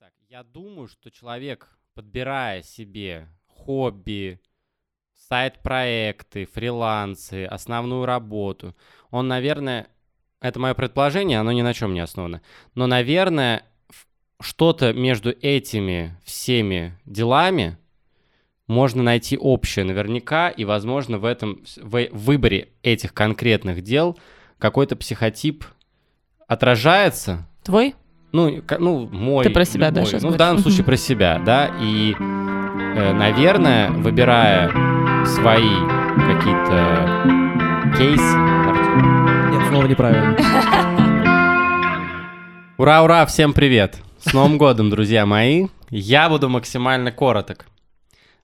так. Я думаю, что человек, подбирая себе хобби, сайт-проекты, фрилансы, основную работу, он, наверное, это мое предположение, оно ни на чем не основано, но, наверное, что-то между этими всеми делами можно найти общее наверняка, и, возможно, в этом в выборе этих конкретных дел какой-то психотип отражается, Твой? Ну, ну, мой. Ты про себя, да, любой. щас Ну, в говоришь? данном случае про себя, да. И, э, наверное, выбирая свои какие-то кейсы. Нет, снова неправильно. Ура, ура, всем привет! С Новым годом, друзья мои! Я буду максимально короток.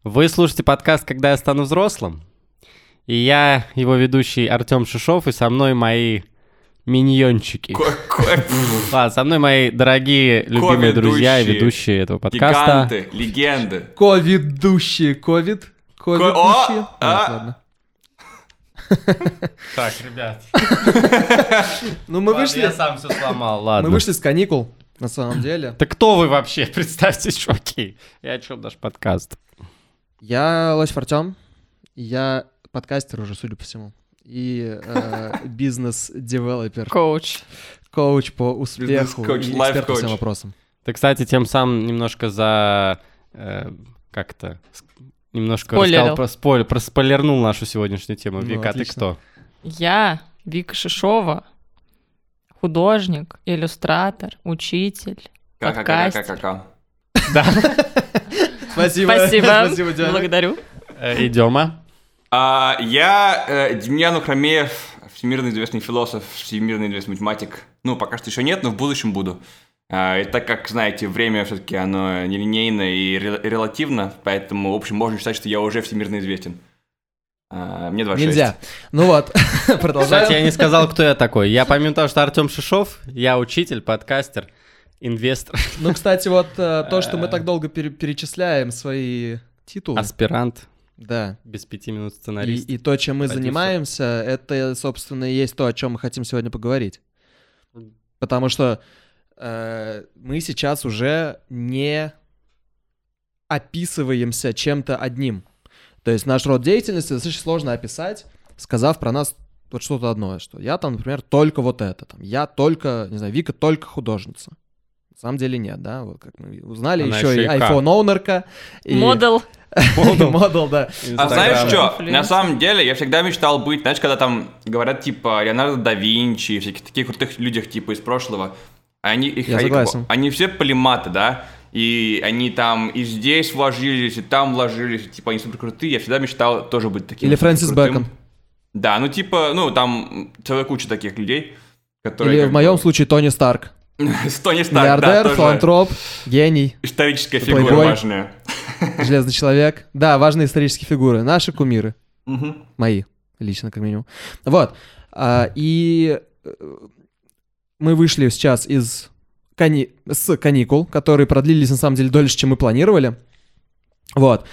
Вы слушаете подкаст «Когда я стану взрослым?» И я, его ведущий Артем Шишов, и со мной мои миньончики. Ладно, со мной мои дорогие, любимые друзья и ведущие этого подкаста. Гиганты, легенды. Ковидущие, ковид. Ковидущие. Нет, а. ладно. Так, ребят. Ну, мы вышли, Я сам все сломал, ладно. мы вышли с каникул, на самом деле. Так кто вы вообще? Представьте, чуваки. И о чем наш подкаст? Я Лось Артем, я подкастер уже, судя по всему. И э, business developer, Коуч. коуч по успеху Бизнес-коуч, и эксперт по life coach. всем вопросам. Ты, кстати, тем самым немножко за... э, как-то... с- Немножко Спойлерил. рассказал про спойлер, проспойлернул нашу сегодняшнюю тему. Ну, Вика, ты отлично. кто? Я Вика Шишова, художник, иллюстратор, учитель, подкастер. Ка-ка-ка-ка-ка. Да. Спасибо. Спасибо. Спасибо, Диана. Благодарю. Э, И Дема. А, Я э, Демьян Ухромеев, всемирно известный философ, всемирно известный математик. Ну, пока что еще нет, но в будущем буду. А, И так как, знаете, время все-таки оно нелинейно и ре- релативно, поэтому, в общем, можно считать, что я уже всемирно известен. А, Мне 26. Нельзя. Ну вот, продолжаем. Кстати, я не сказал, кто я такой. Я помимо того, что Артем Шишов, я учитель, подкастер, инвестор, Ну, кстати, вот э, то, что мы так долго пере- перечисляем свои титулы, аспирант, да, без пяти минут и, сценарист. и то, чем мы продюсер. занимаемся, это, собственно, и есть то, о чем мы хотим сегодня поговорить. Потому что э, мы сейчас уже не описываемся чем-то одним. То есть наш род деятельности достаточно сложно описать, сказав про нас вот что-то одно, что я там, например, только вот это, там, я только, не знаю, Вика только художница. На самом деле нет, да, вот как мы узнали, Она еще еще и iPhone оунерка. и- Модел. Модел, да. А знаешь что? На самом деле, я всегда мечтал быть, знаешь, когда там говорят, типа, Леонардо да Винчи, и всяких таких крутых людях, типа, из прошлого, они, их, Я они, согласен. они все полиматы, да, и они там и здесь вложились, и там вложились, и, типа, они супер крутые, я всегда мечтал тоже быть таким. Или Фрэнсис. Бэкон. Да, ну, типа, ну, там целая куча таких людей, которые... Или в моем бы- случае Тони Старк. Тони Старк, да, Миллиардер, тоже филантроп, гений, Историческая фигура Плейбой. важная. железный человек. Да, важные исторические фигуры. Наши кумиры. Мгм. Мои, лично, как минимум. Вот. А, и э, мы вышли сейчас из кани... с каникул, которые продлились, на самом деле, дольше, чем мы планировали. Вот.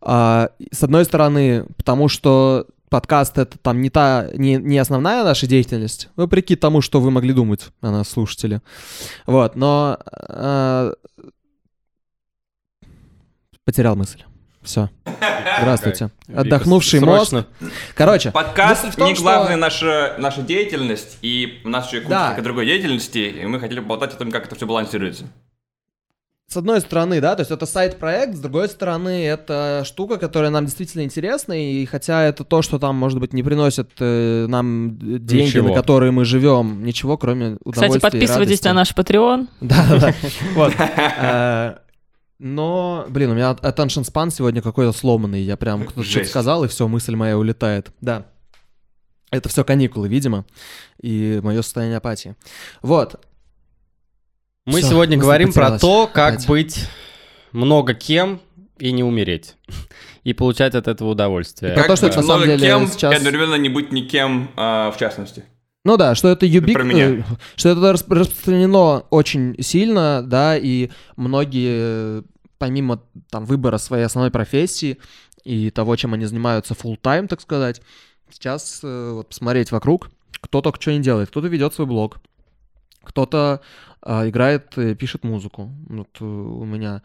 А, с одной стороны, потому что подкаст — это там не та, не, не основная наша деятельность, вопреки тому, что вы могли думать о нас, слушатели. Вот, но... а, потерял мысль. Все. Здравствуйте. Отдохнувший мозг. срочно. Короче, Подкаст том, не что- главная наша, наша деятельность, и у нас еще куча Да. другой деятельности, и мы хотели поболтать о том, как это все балансируется. С одной стороны, да, то есть это сайт-проект, с другой стороны, это штука, которая нам действительно интересна, и хотя это то, что там, может быть, не приносит э, нам деньги, Ничего. на которые мы живем, ничего, кроме удовольствия Кстати, подписывайтесь на наш Patreon. Да, да, да. Вот. Э, Но, блин, у меня attention span сегодня какой-то сломанный. Я прям кто-то что-то сказал, и все, мысль моя улетает. Да. Это все каникулы, видимо, и мое состояние апатии. Вот. Мы Всё, сегодня говорим про то, как опять. быть много кем и не умереть. И получать от этого удовольствие. Про то, что это на много самом деле кем, сейчас- и одновременно не быть никем, а, в частности. Ну да, что это юбик... Про меня. э, что это рас- распространено очень сильно, да, и многие, помимо там выбора своей основной профессии и того, чем они занимаются full time, так сказать, сейчас э, вот посмотреть вокруг, кто только что не делает. Кто-то ведет свой блог, кто-то играет, э, пишет музыку. Вот э, у меня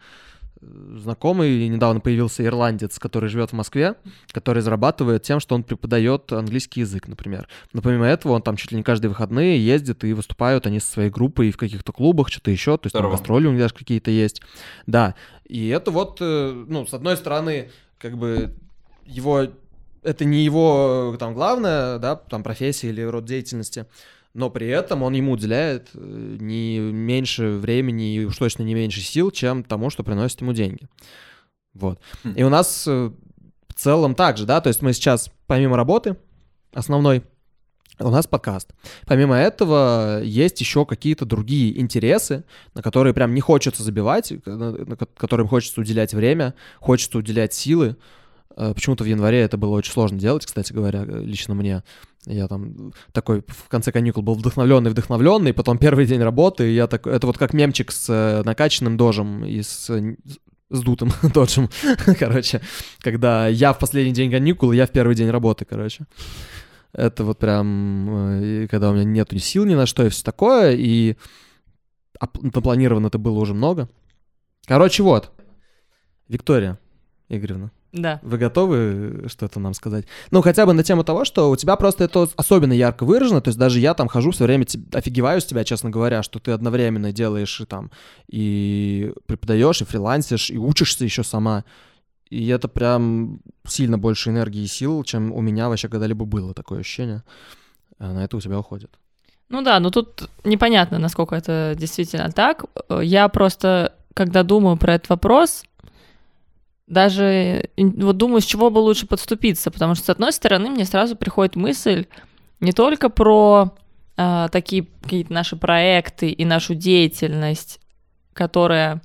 э, знакомый недавно появился ирландец, который живет в Москве, который зарабатывает тем, что он преподает английский язык, например. Но помимо этого он там чуть ли не каждые выходные ездит и выступают они со своей группой в каких-то клубах, что-то еще, то есть там Здорово. гастроли у них даже какие-то есть. Да, и это вот, э, ну, с одной стороны, как бы его, это не его там главная, да, там профессия или род деятельности, но при этом он ему уделяет э, не меньше времени и уж точно не меньше сил, чем тому, что приносит ему деньги. Вот. Хм. И у нас э, в целом так же, да, то есть мы сейчас помимо работы основной, у нас подкаст. Помимо этого есть еще какие-то другие интересы, на которые прям не хочется забивать, на- на ко- которым хочется уделять время, хочется уделять силы. Э, Почему-то в январе это было очень сложно делать, кстати говоря, лично мне. Я там такой в конце каникул был вдохновленный, вдохновленный, потом первый день работы, я так, это вот как мемчик с э, накачанным дожем и с, э, с дутым доджем, короче, когда я в последний день каникул, я в первый день работы, короче. Это вот прям, э, когда у меня нету сил ни на что и все такое, и напланировано это было уже много. Короче, вот. Виктория Игоревна, Да. вы готовы что-то нам сказать? Ну, хотя бы на тему того, что у тебя просто это особенно ярко выражено, то есть даже я там хожу все время, офигеваю с тебя, честно говоря, что ты одновременно делаешь и там и преподаешь, и фрилансишь, и учишься еще сама. И это прям сильно больше энергии и сил, чем у меня вообще когда-либо было такое ощущение. А на это у тебя уходит. Ну да, но тут непонятно, насколько это действительно так. Э, Я просто, когда думаю про этот вопрос, даже вот думаю, с чего бы лучше подступиться, потому что, с одной стороны, мне сразу приходит мысль не только про а, такие какие-то наши проекты и нашу деятельность, которая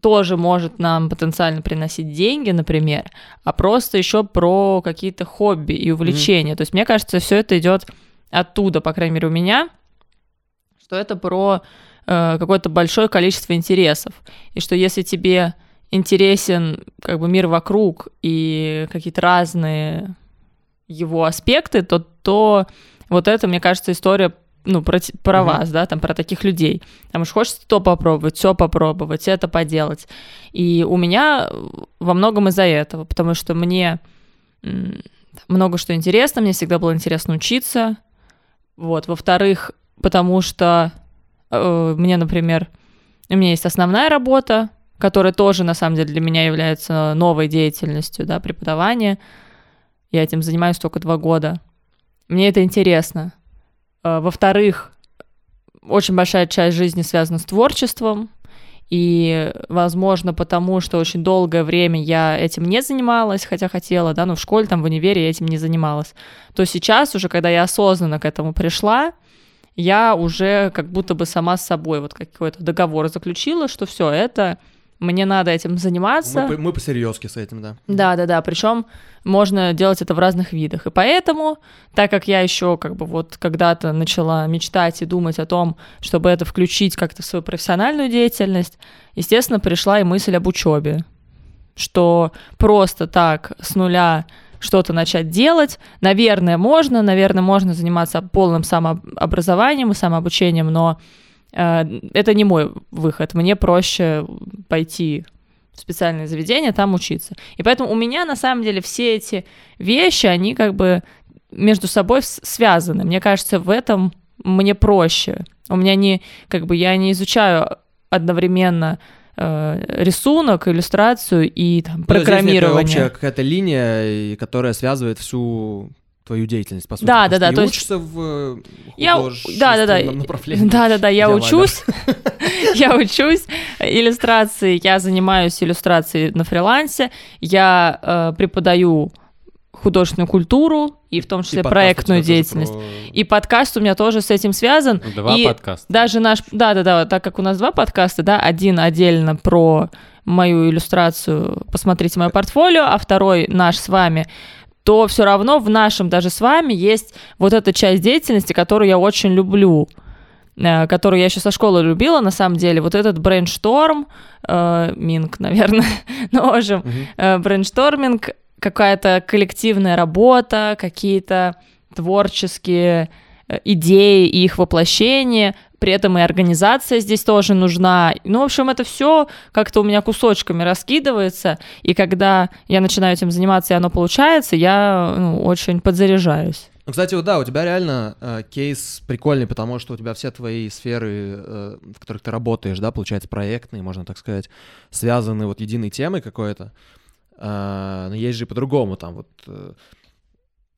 тоже может нам потенциально приносить деньги, например, а просто еще про какие-то хобби и увлечения. То есть, мне кажется, все это идет оттуда, по крайней мере, у меня, что это про э, какое-то большое количество интересов. И что если тебе интересен как бы мир вокруг и какие-то разные его аспекты, то, то вот это, мне кажется, история ну, про, про Мгм. вас, да, там, про таких людей. Там уж хочется то попробовать, все попробовать, это поделать. И у меня во многом из-за этого, потому что мне много что интересно, мне всегда было интересно учиться. Вот. Во-вторых, потому что э, мне, например, у меня есть основная работа, которая тоже, на самом деле, для меня является новой деятельностью, да, преподавание. Я этим занимаюсь только два года. Мне это интересно. Э, Во-вторых, очень большая часть жизни связана с творчеством, и, возможно, потому что очень долгое время я этим не занималась, хотя хотела, да, но в школе, там, в универе я этим не занималась, то сейчас уже, когда я осознанно к этому пришла, я уже как будто бы сама с собой вот какой-то договор заключила, что все это мне надо этим заниматься. Мы, мы по-серьезки с этим, да. Да, да, да. Причем можно делать это в разных видах. И поэтому, так как я еще как бы вот когда-то начала мечтать и думать о том, чтобы это включить как-то в свою профессиональную деятельность, естественно, пришла и мысль об учебе. Что просто так с нуля что-то начать делать, наверное, можно, наверное, можно заниматься полным самообразованием и самообучением, но это не мой выход. Мне проще пойти в специальное заведение, там учиться. И поэтому у меня на самом деле все эти вещи, они как бы между собой связаны. Мне кажется, в этом мне проще. У меня не, как бы, я не изучаю одновременно э, рисунок, иллюстрацию и там, Ну, здесь некая программирование. общая какая-то линия, которая связывает всю твою деятельность, по сути. Да, да, да, ты то есть- учишься в э, Я- художественном да, да, да. направлении. Да, да, да, я Где учусь, я учусь иллюстрации, я занимаюсь иллюстрацией на фрилансе, я э, преподаю художественную культуру и в том И числе у проектную деятельность. про- И подкаст у меня тоже с этим связан. Два И подкаста. Даже наш, да-да-да, так как у нас два подкаста, да, один отдельно про мою иллюстрацию, посмотрите мое портфолио, а второй наш с вами, то все равно в нашем даже с вами есть вот эта часть деятельности, которую я очень люблю, э, которую я еще со школы любила, на самом деле, вот этот brainstorm, э, ming, наверное, общем, Мгм. э, brainstorming, какая-то коллективная работа, какие-то творческие э, идеи и их воплощение, при этом и организация здесь тоже нужна. Ну, в общем, это все как-то у меня кусочками раскидывается, и когда я начинаю этим заниматься, и оно получается, я ну, очень подзаряжаюсь. Ну, кстати, вот да, у тебя реально э, кейс прикольный, потому что у тебя все твои сферы, э, в которых ты работаешь, да, получается, проектные, можно так сказать, связаны вот единой темой какой-то. Э, но есть же и по-другому, там вот э,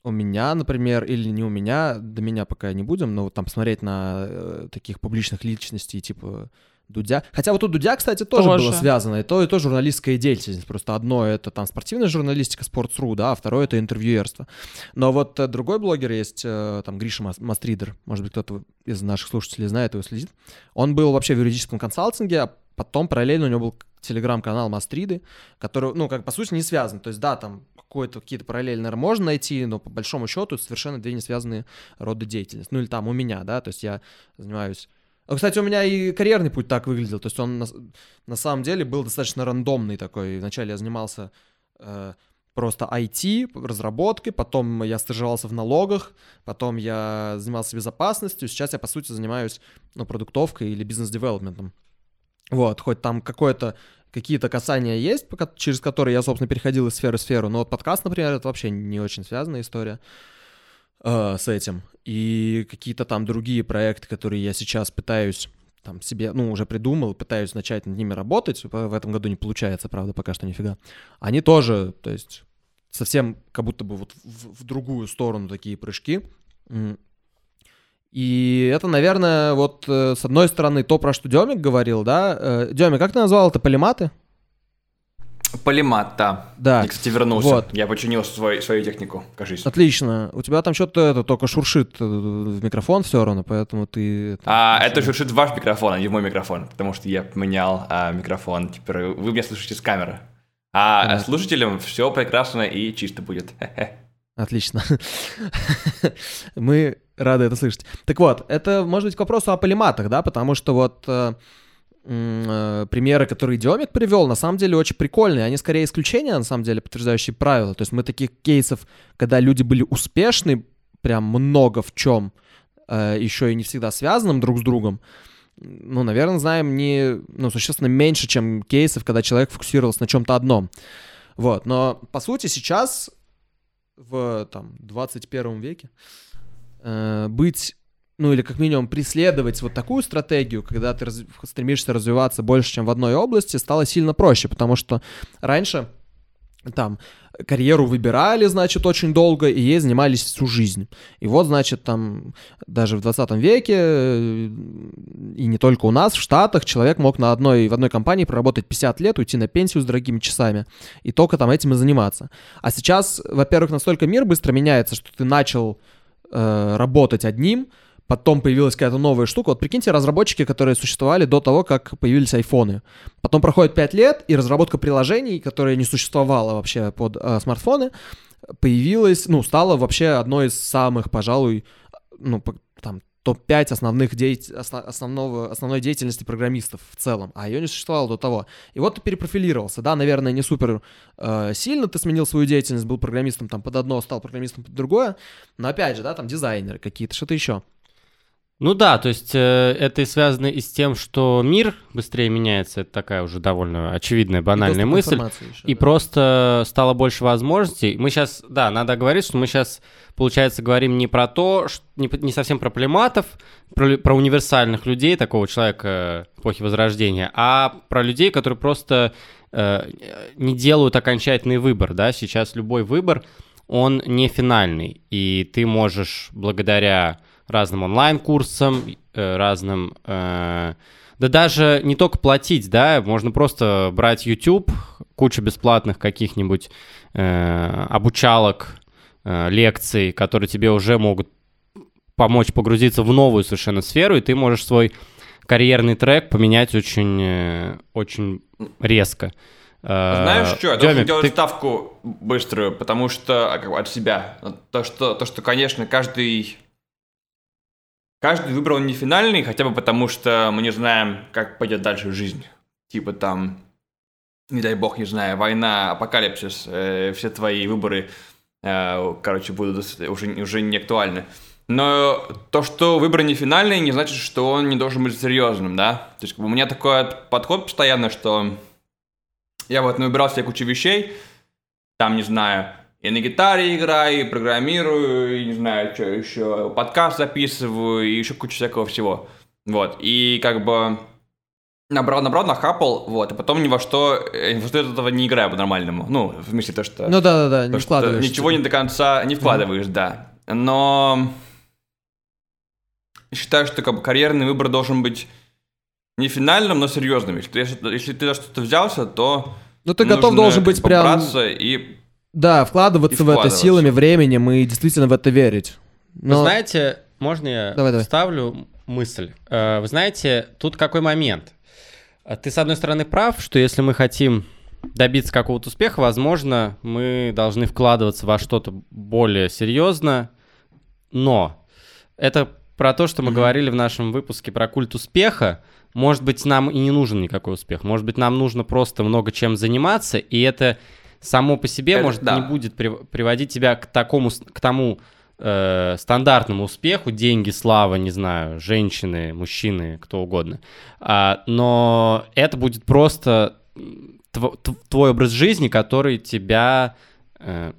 у меня, например, или не у меня, до меня пока не будем, но вот там посмотреть на э, таких публичных личностей, типа Дудя. Хотя вот у Дудя, кстати, тоже, Тоже. было связано. И то, и то журналистская деятельность. Просто одно это там спортивная журналистика, Sports.ru, да, а второе это интервьюерство. Но вот э, другой блогер есть, э, там Гриша Мас- Мастридер, может быть, кто-то из наших слушателей знает его, следит. Он был вообще в юридическом консалтинге, а потом параллельно у него был телеграм-канал Мастриды, который, ну, как по сути, не связан. То есть, да, там какое-то какие-то параллели, можно найти, но по большому счету совершенно две не связанные роды деятельности. Ну, или там у меня, да, то есть я занимаюсь а, Кстати, у меня и карьерный путь так выглядел. То есть он на, на самом деле был достаточно рандомный такой. Вначале я занимался э, просто IT, разработкой, потом я стажировался в налогах, потом я занимался безопасностью. Сейчас я, по сути, занимаюсь ну, продуктовкой или бизнес-девелопментом. Вот, хоть там какое-то какие-то касания есть, через которые я, собственно, переходил из сферы в сферу. Но вот подкаст, например, это вообще не очень связанная история э, с этим. И какие-то там другие проекты, которые я сейчас пытаюсь там себе, ну, уже придумал, пытаюсь начать над ними работать. В этом году не получается, правда, пока что нифига. Они тоже, то есть, совсем как будто бы вот в, в другую сторону такие прыжки. И это, наверное, вот э, с одной стороны то, про что Демик говорил, да. Э, Демик, как ты назвал это? Полиматы? Полимат, да. Да. Я, кстати, вернулся. Вот. Я починил свой, свою технику, кажись. Отлично. У тебя там что-то это только шуршит э, в микрофон все равно, поэтому ты... А, это шуршит ваш микрофон, а не мой микрофон, потому что я поменял а, микрофон. Теперь вы меня слышите с камеры. А Понятно. слушателям все прекрасно и чисто будет. Отлично. Мы рады это слышать. Так вот, это может быть к вопросу о полиматах, да, потому что вот э, э, примеры, которые Демик привел, на самом деле очень прикольные. Они скорее исключения, на самом деле, подтверждающие правила. То есть мы таких кейсов, когда люди были успешны, прям много в чем, еще и не всегда связанным друг с другом, ну, наверное, знаем не, ну, существенно меньше, чем кейсов, когда человек фокусировался на чем-то одном. Вот, но по сути сейчас в там 21 веке э, быть ну или как минимум преследовать вот такую стратегию, когда ты раз- стремишься развиваться больше, чем в одной области, стало сильно проще, потому что раньше там карьеру выбирали, значит, очень долго, и ей занимались всю жизнь. И вот, значит, там даже в 20 веке, э, и не только у нас, в Штатах, человек мог на одной, в одной компании проработать 50 лет, уйти на пенсию с дорогими часами, и только там этим и заниматься. А сейчас, во-первых, настолько мир быстро меняется, что ты начал э, работать одним, потом появилась какая-то новая штука. Вот прикиньте, разработчики, которые существовали до того, как появились айфоны. Потом проходит 5 лет, и разработка приложений, которая не существовала вообще под э, смартфоны, появилась, ну, стала вообще одной из самых, пожалуй, ну, топ-5 основных деятель... осно- основного... основной деятельности программистов в целом, а ее не существовало до того. И вот ты перепрофилировался, да, наверное, не супер э, сильно ты сменил свою деятельность, был программистом там под одно, стал программистом под другое, но опять же, да, там дизайнеры какие-то, что-то еще. Ну да, то есть э, это и связано и с тем, что мир быстрее меняется. Это такая уже довольно очевидная, банальная мысль. И просто стало больше возможностей. Мы сейчас, да, надо говорить, что мы сейчас, получается, говорим не про то, ш- не, не совсем про плематов, про, про универсальных людей, такого человека эпохи Возрождения, а про людей, которые просто э, не делают окончательный выбор, да, сейчас любой выбор, он не финальный, и ты можешь благодаря разным онлайн-курсам, э, разным... э, да даже не только платить, да, можно просто брать YouTube, куча бесплатных каких-нибудь э, обучалок, лекций, которые тебе уже могут помочь погрузиться в новую совершенно сферу, и ты можешь свой карьерный трек поменять очень, очень резко. Знаешь что, я Демик, должен делать ты- ставку быструю, потому что а, как от себя. То что, то, что, конечно, каждый... Каждый выбор он не финальный, хотя бы потому, что мы не знаем, как пойдет дальше жизнь. Типа там, не дай бог, не знаю, война, апокалипсис, э, все твои выборы, э, короче, будут уже, уже не актуальны. Но то, что выбор не финальный, не значит, что он не должен быть серьезным, да? То есть как бы, у меня такой подход постоянно, что я вот выбирал себе кучу вещей, там, не знаю, и на гитаре играю, и программирую, и не знаю, что еще, подкаст записываю, и еще кучу всякого всего. Вот, и как бы набрал, набрал, нахапал, вот, и потом ни во что, э, ни во что этого не играю по-нормальному. Ну, в смысле то, что... Ну да-да-да, не вкладываешь. Ничего не до конца не вкладываешь, mm-hmm. да. Но считаю, что как бы, карьерный выбор должен быть не финальным, но серьезным. Если ты, если ты за что-то взялся, то ну ты готов должен быть прям... и да, вкладываться, в это силами, временем и действительно в это верить. Но... Вы знаете, можно я давай, давай. вставлю мысль? Э, вы знаете, тут какой момент? Ты, с одной стороны, прав, что если мы хотим добиться какого-то успеха, возможно, мы должны вкладываться во что-то более серьезно, но это про то, что мы mm-hmm. говорили в нашем выпуске про культ успеха. Может быть, нам и не нужен никакой успех. Может быть, нам нужно просто много чем заниматься, и это само по себе, это, может, да. не будет при, приводить тебя к такому, к тому э, стандартному успеху, деньги, слава, не знаю, женщины, мужчины, кто угодно. А, но это будет просто тв, твой образ жизни, который тебя э,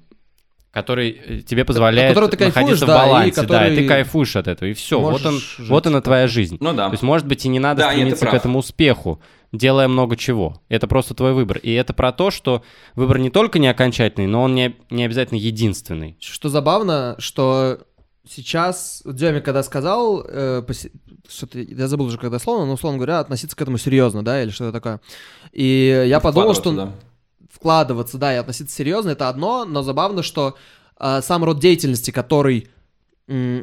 который э, тебе позволяет ты находиться да, в балансе, и да, и ты кайфуешь от этого, и все, вот он, жить. вот она твоя жизнь. Ну да. То есть, может быть, и не надо да, стремиться к этому успеху, делая много чего. Это просто твой выбор. И это про то, что выбор не только не окончательный, но он не, не обязательно единственный. Что забавно, что сейчас Деми, когда сказал, э, что-то, я забыл уже когда словно, но условно говоря, относиться к этому серьезно, да, или что-то такое. И я подумал, что... Да вкладываться, да, и относиться серьезно, это одно, но забавно, что э, сам род деятельности, который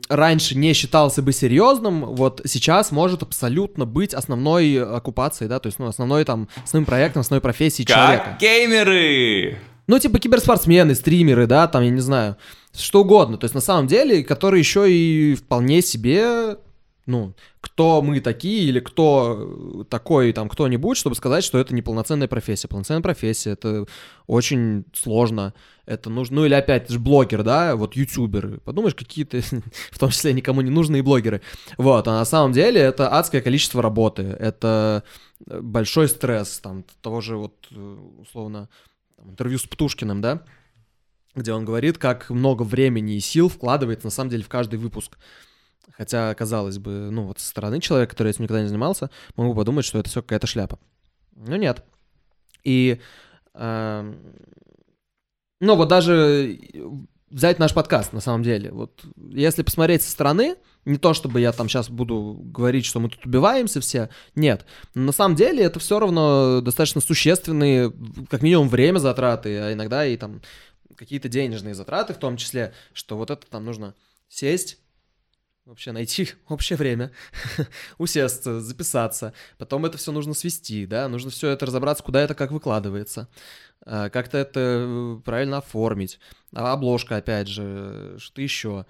раньше не считался бы серьезным, вот сейчас может абсолютно быть основной оккупацией, да, то есть, ну, основной там, основным проектом, основной профессией как человека. Геймеры! Ну, типа киберспортсмены, стримеры, да, там, я не знаю, что угодно. То есть, на самом деле, которые еще и вполне себе ну, кто мы такие или кто э, такой там кто-нибудь, чтобы сказать, что это не полноценная профессия. Полноценная профессия, это очень сложно, это нужно, ну или опять, это же блогер, да, вот ютуберы, подумаешь, какие-то, в том числе никому не нужные блогеры, вот, а на самом деле это адское количество работы, это э, большой стресс, там, того же вот, э, условно, интервью с Птушкиным, да, где он говорит, как много времени и сил вкладывается на самом деле в каждый выпуск. Хотя, казалось бы, ну вот со стороны человека, который этим никогда не занимался, могу подумать, что это все какая-то шляпа. Но нет. И, э, ну вот даже взять наш подкаст, на самом деле. Вот если посмотреть со стороны, не то чтобы я там сейчас буду говорить, что мы тут убиваемся все, нет. Но на самом деле это все равно достаточно существенные, как минимум, время затраты, а иногда и там какие-то денежные затраты в том числе, что вот это там нужно сесть, вообще найти общее время, усесться, записаться. Потом это все нужно свести, да, нужно все это разобраться, куда это как выкладывается, а, как-то это э, правильно оформить. А обложка, опять же, что еще.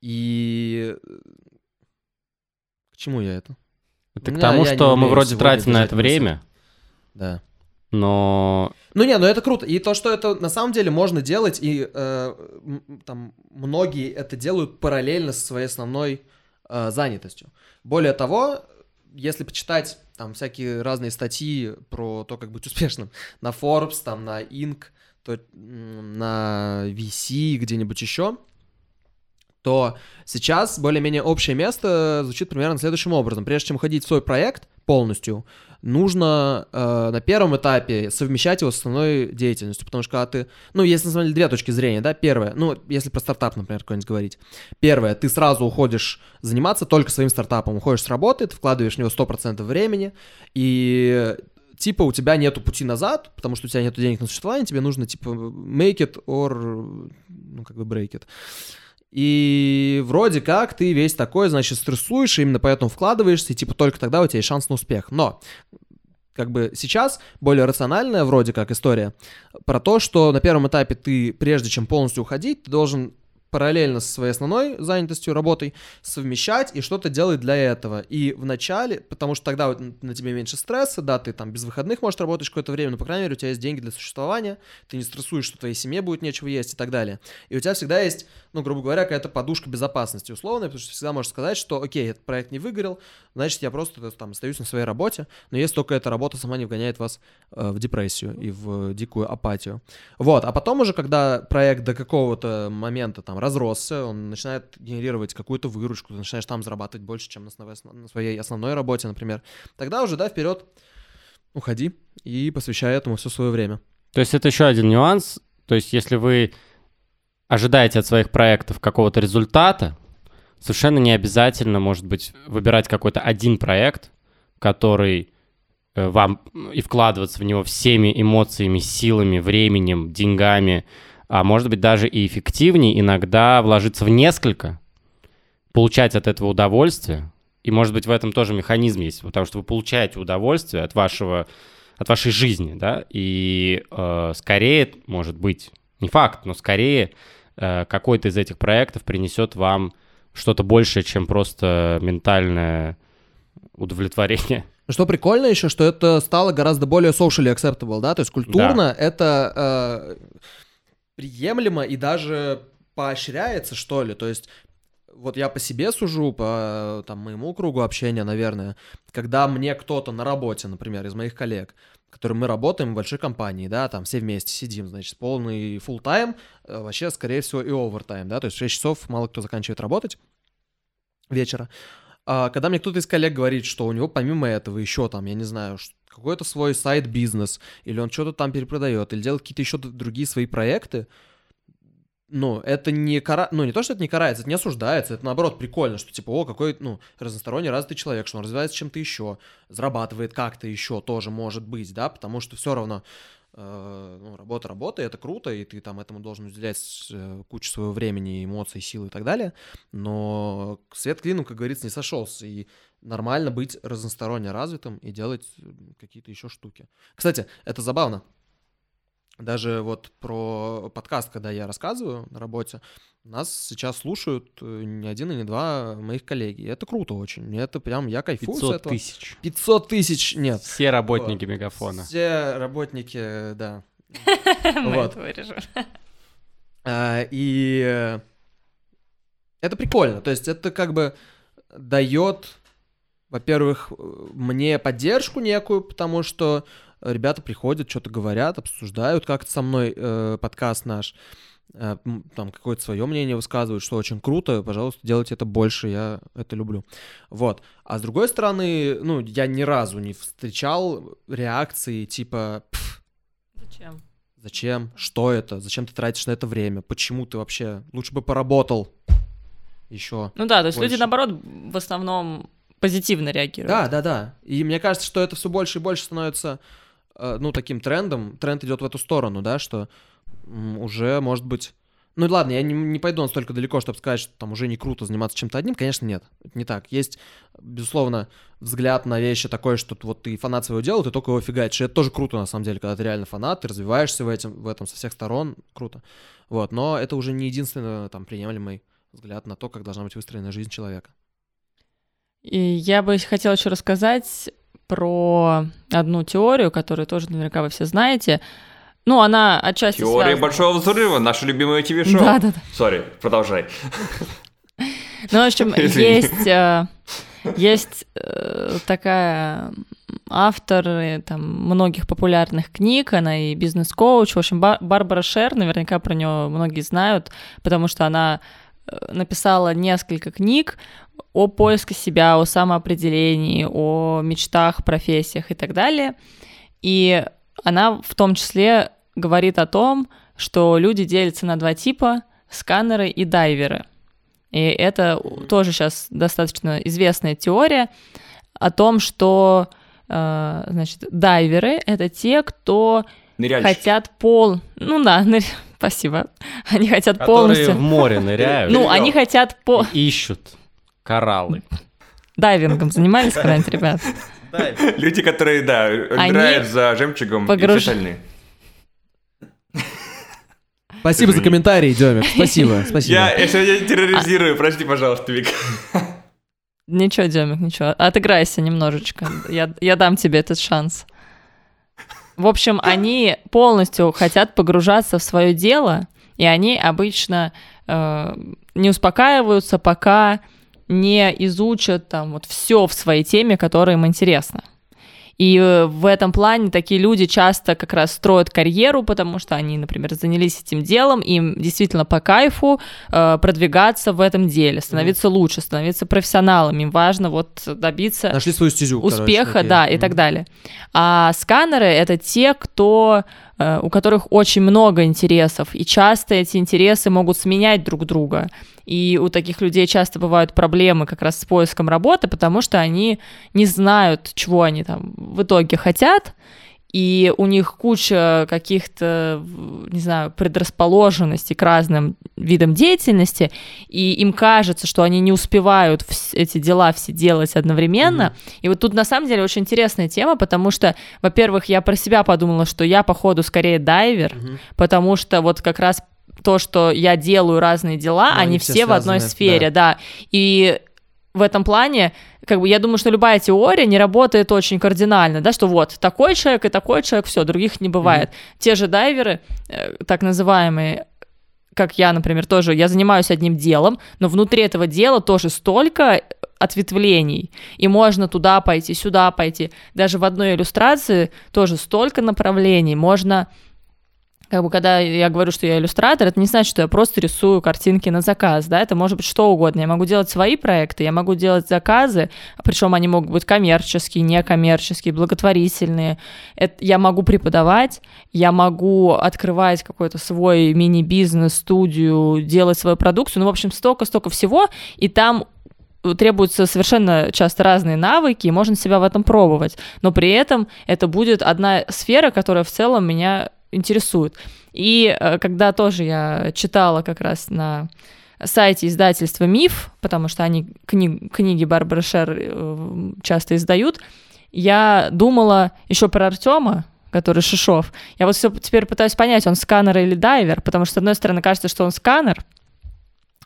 И э, к чему я это? Это к тому, что мы вроде тратим на это время. Да но... Ну не, ну это круто. И то, что это на самом деле можно делать, и э, там многие это делают параллельно со своей основной э, занятостью. Более того, если почитать там всякие разные статьи про то, как быть успешным на Forbes, там на Inc., то на VC, где-нибудь еще, то сейчас более-менее общее место звучит примерно следующим образом. Прежде чем уходить в свой проект полностью, нужно э, на первом этапе совмещать его с основной деятельностью, потому что когда ты, ну, есть на самом деле две точки зрения, да, первое, ну, если про стартап, например, какой-нибудь говорить, первое, ты сразу уходишь заниматься только своим стартапом, уходишь с работы, ты вкладываешь в него 100% времени, и типа у тебя нету пути назад, потому что у тебя нету денег на существование, тебе нужно типа make it or, ну, как бы break it. И вроде как ты весь такой, значит, стрессуешь, именно поэтому вкладываешься, и типа только тогда у тебя есть шанс на успех. Но как бы сейчас более рациональная вроде как история про то, что на первом этапе ты, прежде чем полностью уходить, ты должен параллельно со своей основной занятостью, работой, совмещать и что-то делать для этого. И в начале, потому что тогда вот на тебе меньше стресса, да, ты там без выходных можешь работать какое-то время, но, по крайней мере, у тебя есть деньги для существования, ты не стрессуешь, что твоей семье будет нечего есть и так далее. И у тебя всегда есть, ну, грубо говоря, какая-то подушка безопасности условная, потому что всегда можешь сказать, что, окей, этот проект не выгорел, значит, я просто там остаюсь на своей работе, но если только эта работа сама не вгоняет вас э, в депрессию и в дикую апатию. Вот, а потом уже, когда проект до какого-то момента там разросся, он начинает генерировать какую-то выручку, ты начинаешь там зарабатывать больше, чем на, своей основной работе, например, тогда уже, да, вперед уходи и посвящай этому все свое время. То есть это еще один нюанс. То есть если вы ожидаете от своих проектов какого-то результата, совершенно не обязательно, может быть, выбирать какой-то один проект, который э, вам и вкладываться в него всеми эмоциями, силами, временем, деньгами, а может быть даже и эффективнее иногда вложиться в несколько, получать от этого удовольствие, и может быть в этом тоже механизм есть, потому что вы получаете удовольствие от вашего, от вашей жизни, да, и э, скорее, может быть, не факт, но скорее э, какой-то из этих проектов принесет вам что-то большее, чем просто ментальное удовлетворение. Что прикольно еще, что это стало гораздо более socially acceptable, да, то есть культурно да. это э, приемлемо и даже поощряется, что ли, то есть вот я по себе сужу, по там, моему кругу общения, наверное, когда мне кто-то на работе, например, из моих коллег, которым мы работаем в большой компании, да, там все вместе сидим, значит, полный full тайм э, вообще, скорее всего, и овертайм, да, то есть в 6 часов мало кто заканчивает работать вечера. А когда мне кто-то из коллег говорит, что у него помимо этого еще там, я не знаю, какой-то свой сайт-бизнес, или он что-то там перепродает, или делает какие-то еще другие свои проекты, ну, это не кара... ну, не то, что это не карается, это не осуждается, это наоборот прикольно, что типа, о, какой, ну, разносторонний развитый человек, что он развивается чем-то еще, зарабатывает как-то еще тоже может быть, да, потому что все равно ну, работа работа, это круто, и ты там этому должен уделять э, кучу своего времени, эмоций, сил и так далее, но свет клину, как говорится, не сошелся, и нормально быть разносторонне развитым и делать какие-то еще штуки. Кстати, это забавно, даже вот про подкаст, когда я рассказываю на работе, нас сейчас слушают э, не один и не два моих коллеги. Это круто очень. Это прям я кайфую 500 с этого. тысяч. 500 тысяч, нет. Все работники Мегафона. Все работники, да. Вот. А, и э, это прикольно. То есть это как бы дает, во-первых, мне поддержку некую, потому что ребята приходят, что-то говорят, обсуждают как-то со мной э, подкаст наш, э, там какое-то свое мнение высказывают, что очень круто, пожалуйста, делайте это больше, я это люблю. Вот. А с другой стороны, ну, я ни разу не встречал реакции типа... Зачем? Зачем? Что это? Зачем ты тратишь на это время? Почему ты вообще? Лучше бы поработал еще. Ну да, то есть больше. люди, наоборот, в основном позитивно реагируют. Да, да, да. И мне кажется, что это все больше и больше становится Э, ну, таким трендом, тренд идет в эту сторону, да, что уже, может быть... Ну ладно, я не, не пойду настолько далеко, чтобы сказать, что там уже не круто заниматься чем-то одним. Конечно, нет, это не так. Есть, безусловно, взгляд на вещи такой, что вот ты фанат своего дела, ты только его фигачишь. И это тоже круто, на самом деле, когда ты реально фанат, ты развиваешься в, этом, в этом со всех сторон, круто. Вот, но это уже не единственный там приемлемый взгляд на то, как должна быть выстроена жизнь человека. И я бы хотела еще рассказать про одну теорию, которую тоже наверняка вы все знаете. Ну, она отчасти Теория связана. большого взрыва, наше любимое ТВ-шоу. Да, да, да. Сори, продолжай. Ну, в общем, есть, э, есть э, такая автор э, там, многих популярных книг, она и бизнес-коуч. В общем, Барбара Шер, наверняка про нее многие знают, потому что она написала несколько книг о поиске себя, о самоопределении, о мечтах, профессиях и так далее. И она в том числе говорит о том, что люди делятся на два типа — сканеры и дайверы. И это тоже сейчас достаточно известная теория о том, что, э, значит, дайверы — это те, кто хотят пол... Ну да, ныр... спасибо. Они хотят Которые полностью... в море ныряют. Ну, они хотят по... Ищут кораллы. Дайвингом занимались когда-нибудь, ребят? Люди, которые, да, играют за жемчугом погруж... и все остальные. Спасибо за комментарий, Демик. Спасибо, спасибо. Я, я сегодня терроризирую, прости, пожалуйста, Вик. Ничего, Демик, ничего. Отыграйся немножечко. Я, я дам тебе этот шанс. В общем, они полностью хотят погружаться в свое дело, и они обычно э, не успокаиваются, пока не изучат там вот все в своей теме, которая им интересна. И э, в этом плане такие люди часто как раз строят карьеру, потому что они, например, занялись этим делом, им действительно по кайфу э, продвигаться в этом деле, становиться лучше, становиться профессионалами. Им важно вот добиться Нашли свою стезю. короче, успеха, такие. да, и Мгм. так далее. А сканеры это те, кто э, у которых очень много интересов, и часто эти интересы могут сменять друг друга. И у таких людей часто бывают проблемы как раз с поиском работы, потому что они не знают, чего они там в итоге хотят, и у них куча каких-то, не знаю, предрасположенностей к разным видам деятельности, и им кажется, что они не успевают эти дела все делать одновременно. И вот тут на самом деле очень интересная тема, потому что, во-первых, я про себя подумала, что я, походу, скорее дайвер, Мгм. потому что вот как раз то, что я делаю разные дела, Ну, они, они все, все в одной сфере, да. И в этом плане, как бы, я думаю, что любая теория не работает очень кардинально, да, что вот такой человек и такой человек, все, других не бывает. Те же дайверы, э, так называемые, как я, например, тоже, я занимаюсь одним делом, но внутри этого дела тоже столько ответвлений, и можно туда пойти, сюда пойти. Даже в одной иллюстрации тоже столько направлений. Можно как бы, когда я говорю, что я иллюстратор, это не значит, что я просто рисую картинки на заказ, да, это может быть что угодно. Я могу делать свои проекты, я могу делать заказы, причем они могут быть коммерческие, некоммерческие, благотворительные. Это, я могу преподавать, я могу открывать какой-то свой мини-бизнес, студию, делать свою продукцию, ну, в общем, столько-столько всего, и там требуются совершенно часто разные навыки, и можно себя в этом пробовать. Но при этом это будет одна сфера, которая в целом меня интересует. И э, когда тоже я читала как раз на сайте издательства «Миф», потому что они кни- книги Барбары Шер э, часто издают, я думала еще про Артема, который Шишов. Я вот все теперь пытаюсь понять, он сканер или дайвер, потому что, с одной стороны, кажется, что он сканер,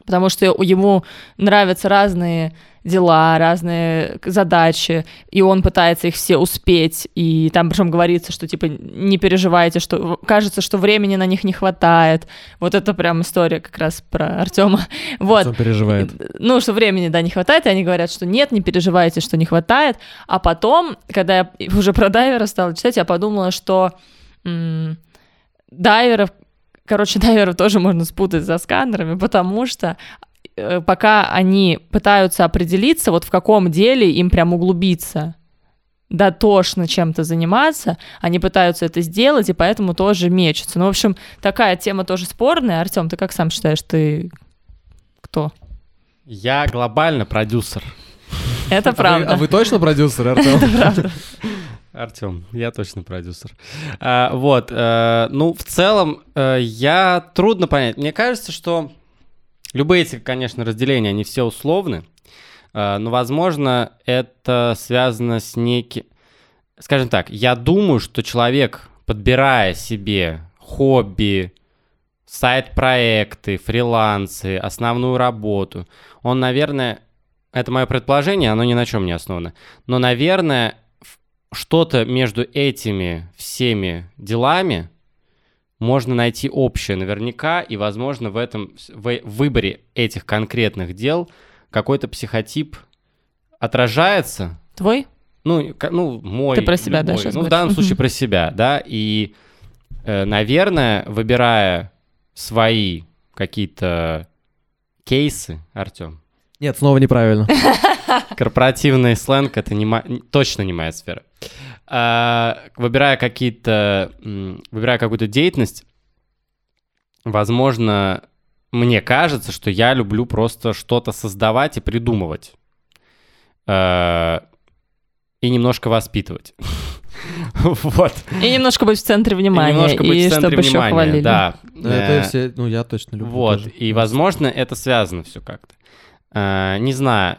потому что ему нравятся разные дела, разные задачи, и он пытается их все успеть, и там причем говорится, что типа не переживайте, что кажется, что времени на них не хватает. Вот это прям история как раз про Артема. Вот. Он переживает. Ну, что времени, да, не хватает, и они говорят, что нет, не переживайте, что не хватает. А потом, когда я уже про дайвера стала читать, я подумала, что м, дайверов, короче, дайверов тоже можно спутать со сканерами, потому что пока они пытаются определиться, вот в каком деле им прям углубиться, дотошно чем-то заниматься, они пытаются это сделать, и поэтому тоже мечутся. Ну, в общем, такая тема тоже спорная. Артем, ты как сам считаешь, ты кто? Я глобально продюсер. Это А вы- правда. А вы точно продюсер, Артем? Артем, я точно продюсер. А, вот, э, ну, в целом, э, я трудно понять. Мне кажется, что любые эти, конечно, разделения, они все условны, э, но, возможно, это связано с неким... Скажем так, я думаю, что человек, подбирая себе хобби, сайт-проекты, фрилансы, основную работу, он, наверное, это мое предположение, оно ни на чем не основано, но, наверное, что-то между этими всеми делами можно найти общее наверняка, и, возможно, в этом в выборе этих конкретных дел какой-то психотип отражается. Твой? Ну, ну мой. Ты про себя, да, любой. щас Ну, в данном случае про себя, да. И, э, наверное, выбирая свои какие-то кейсы, Артем, Нет, снова неправильно. корпоративный сленг это не точно не моя сфера. А, выбирая какие-то, выбирая какую-то деятельность, возможно, мне кажется, что я люблю просто что-то создавать и придумывать. А, и немножко воспитывать. Вот. И немножко быть в центре И внимания. немножко быть и в центре чтобы еще внимания, хвалили. да. Ну, Это Э, все, ну, я точно люблю. Вот, тоже. и, возможно, это связано все как-то. А, не знаю.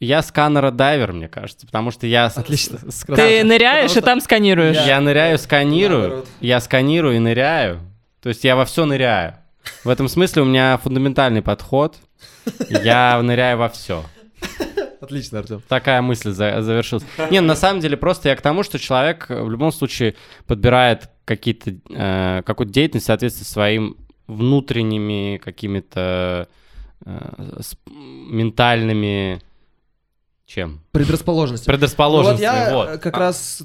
Я сканера-дайвер, мне кажется, потому что я... с- Отлично. с- с- Ты ныряешь и Потому там сканируешь. Я ныряю, сканирую, я сканирую и ныряю. То есть я во все ныряю. В этом смысле у меня фундаментальный подход. Я ныряю во все. Отлично, Артем. Такая мысль за- завершилась. Не, на самом деле просто я к тому, что человек э, в любом случае подбирает какие-то, э, какую-то деятельность в соответствии со своим внутренними какими-то э, с- ментальными чем? Предрасположенности. Ну Предрасположенностями, вот я вот. э, как раз